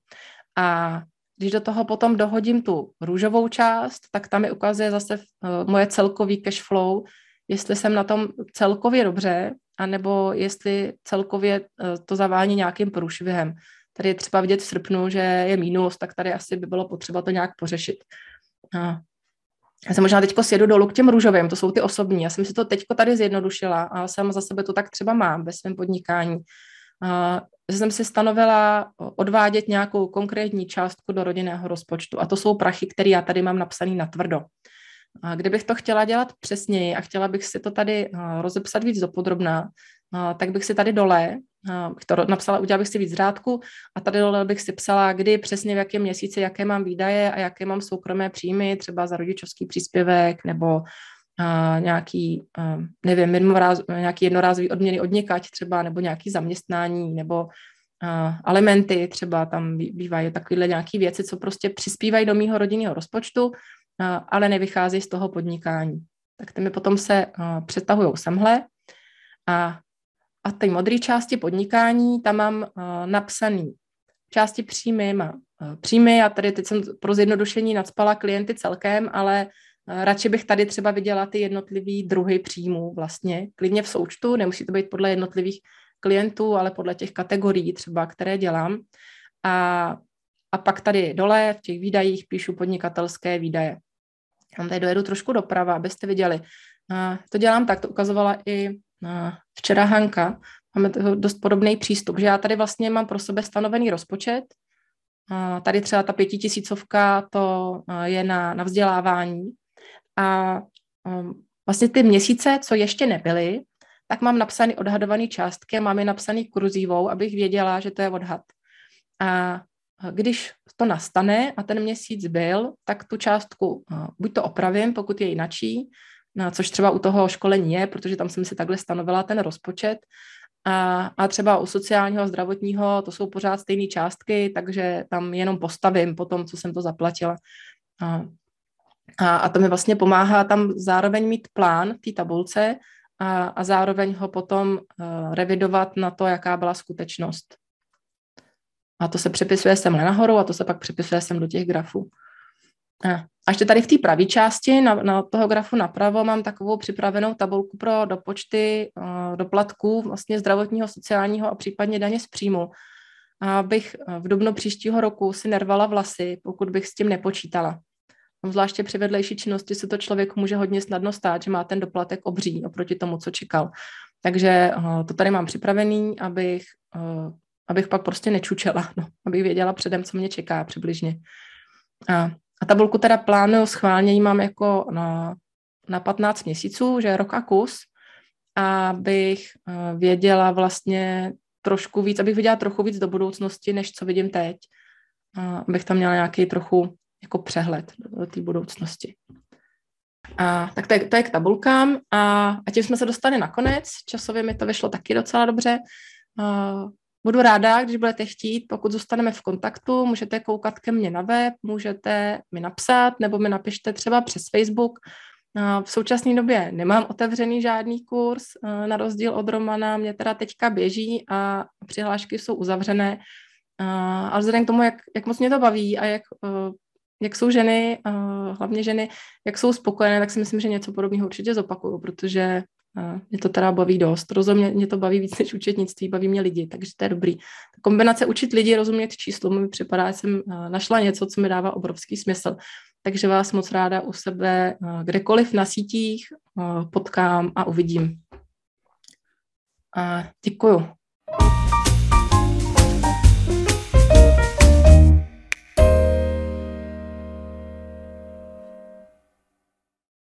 A když do toho potom dohodím tu růžovou část, tak tam mi ukazuje zase moje celkový cash flow, jestli jsem na tom celkově dobře, anebo jestli celkově eh, to zavání nějakým průšvihem. Tady je třeba vidět v srpnu, že je mínus, tak tady asi by bylo potřeba to nějak pořešit. Já jsem možná teď sjedu dolů k těm růžovým, to jsou ty osobní. Já jsem si to teď tady zjednodušila a jsem za sebe to tak třeba mám ve svém podnikání. Že jsem si stanovila odvádět nějakou konkrétní částku do rodinného rozpočtu a to jsou prachy, které já tady mám napsaný na tvrdo. A kdybych to chtěla dělat přesněji a chtěla bych si to tady rozepsat víc dopodrobná, tak bych si tady dole bych to napsala, udělala bych si víc řádku a tady dole bych si psala, kdy přesně v jakém měsíci, jaké mám výdaje a jaké mám soukromé příjmy, třeba za rodičovský příspěvek nebo a nějaký, a nevím, jednoráz, nějaký jednorázový odměny od někať třeba, nebo nějaký zaměstnání, nebo alimenty třeba, tam bývají takovéhle nějaké věci, co prostě přispívají do mýho rodinného rozpočtu, a, ale nevychází z toho podnikání. Tak ty mi potom se přetahují semhle a, a ty modré části podnikání, tam mám a, napsaný části příjmy, má příjmy a tady teď jsem pro zjednodušení nadspala klienty celkem, ale Radši bych tady třeba viděla ty jednotlivý druhy příjmů vlastně, klidně v součtu, nemusí to být podle jednotlivých klientů, ale podle těch kategorií třeba, které dělám. A, a pak tady dole v těch výdajích píšu podnikatelské výdaje. Tam tady dojedu trošku doprava, abyste viděli. A to dělám tak, to ukazovala i včera Hanka. Máme dost podobný přístup, že já tady vlastně mám pro sebe stanovený rozpočet. Tady třeba ta pětitisícovka, to je na, na vzdělávání. A um, vlastně ty měsíce, co ještě nebyly, tak mám napsaný odhadovaný částky, mám je napsaný kurzívou, abych věděla, že to je odhad. A když to nastane a ten měsíc byl, tak tu částku buď to opravím, pokud je jinačí, což třeba u toho školení je, protože tam jsem si takhle stanovila ten rozpočet, a, a třeba u sociálního a zdravotního to jsou pořád stejné částky, takže tam jenom postavím po tom, co jsem to zaplatila. A, a, a to mi vlastně pomáhá tam zároveň mít plán v té tabulce a, a zároveň ho potom uh, revidovat na to, jaká byla skutečnost. A to se přepisuje sem nahoru a to se pak přepisuje sem do těch grafů. A ještě tady v té pravé části, na, na toho grafu napravo, mám takovou připravenou tabulku pro dopočty uh, doplatků vlastně zdravotního, sociálního a případně daně z příjmu. Abych v dubnu příštího roku si nervala vlasy, pokud bych s tím nepočítala. Zvláště při vedlejší činnosti se to člověku může hodně snadno stát, že má ten doplatek obří oproti tomu, co čekal. Takže uh, to tady mám připravený, abych, uh, abych pak prostě nečučela, (laughs) no, abych věděla předem, co mě čeká přibližně. A, a tabulku teda plánuju schválně, mám jako na, na 15 měsíců, že rok a kus, abych uh, věděla vlastně trošku víc, abych viděla trochu víc do budoucnosti, než co vidím teď. Abych tam měla nějaký trochu jako přehled do té budoucnosti. A, tak to je, to je k tabulkám a, a tím jsme se dostali na konec. Časově mi to vyšlo taky docela dobře. A, budu ráda, když budete chtít, pokud zůstaneme v kontaktu, můžete koukat ke mně na web, můžete mi napsat nebo mi napište třeba přes Facebook. V současné době nemám otevřený žádný kurz, na rozdíl od Romana, mě teda teďka běží a přihlášky jsou uzavřené. A, vzhledem k tomu, jak, jak moc mě to baví a jak jak jsou ženy, uh, hlavně ženy, jak jsou spokojené, tak si myslím, že něco podobného určitě zopakuju, protože mě to teda baví dost. Rozumně mě to baví víc než učetnictví, baví mě lidi, takže to je dobrý. Ta kombinace učit lidi, rozumět číslům mi připadá, že jsem uh, našla něco, co mi dává obrovský smysl. Takže vás moc ráda u sebe uh, kdekoliv na sítích uh, potkám a uvidím. Uh, děkuju.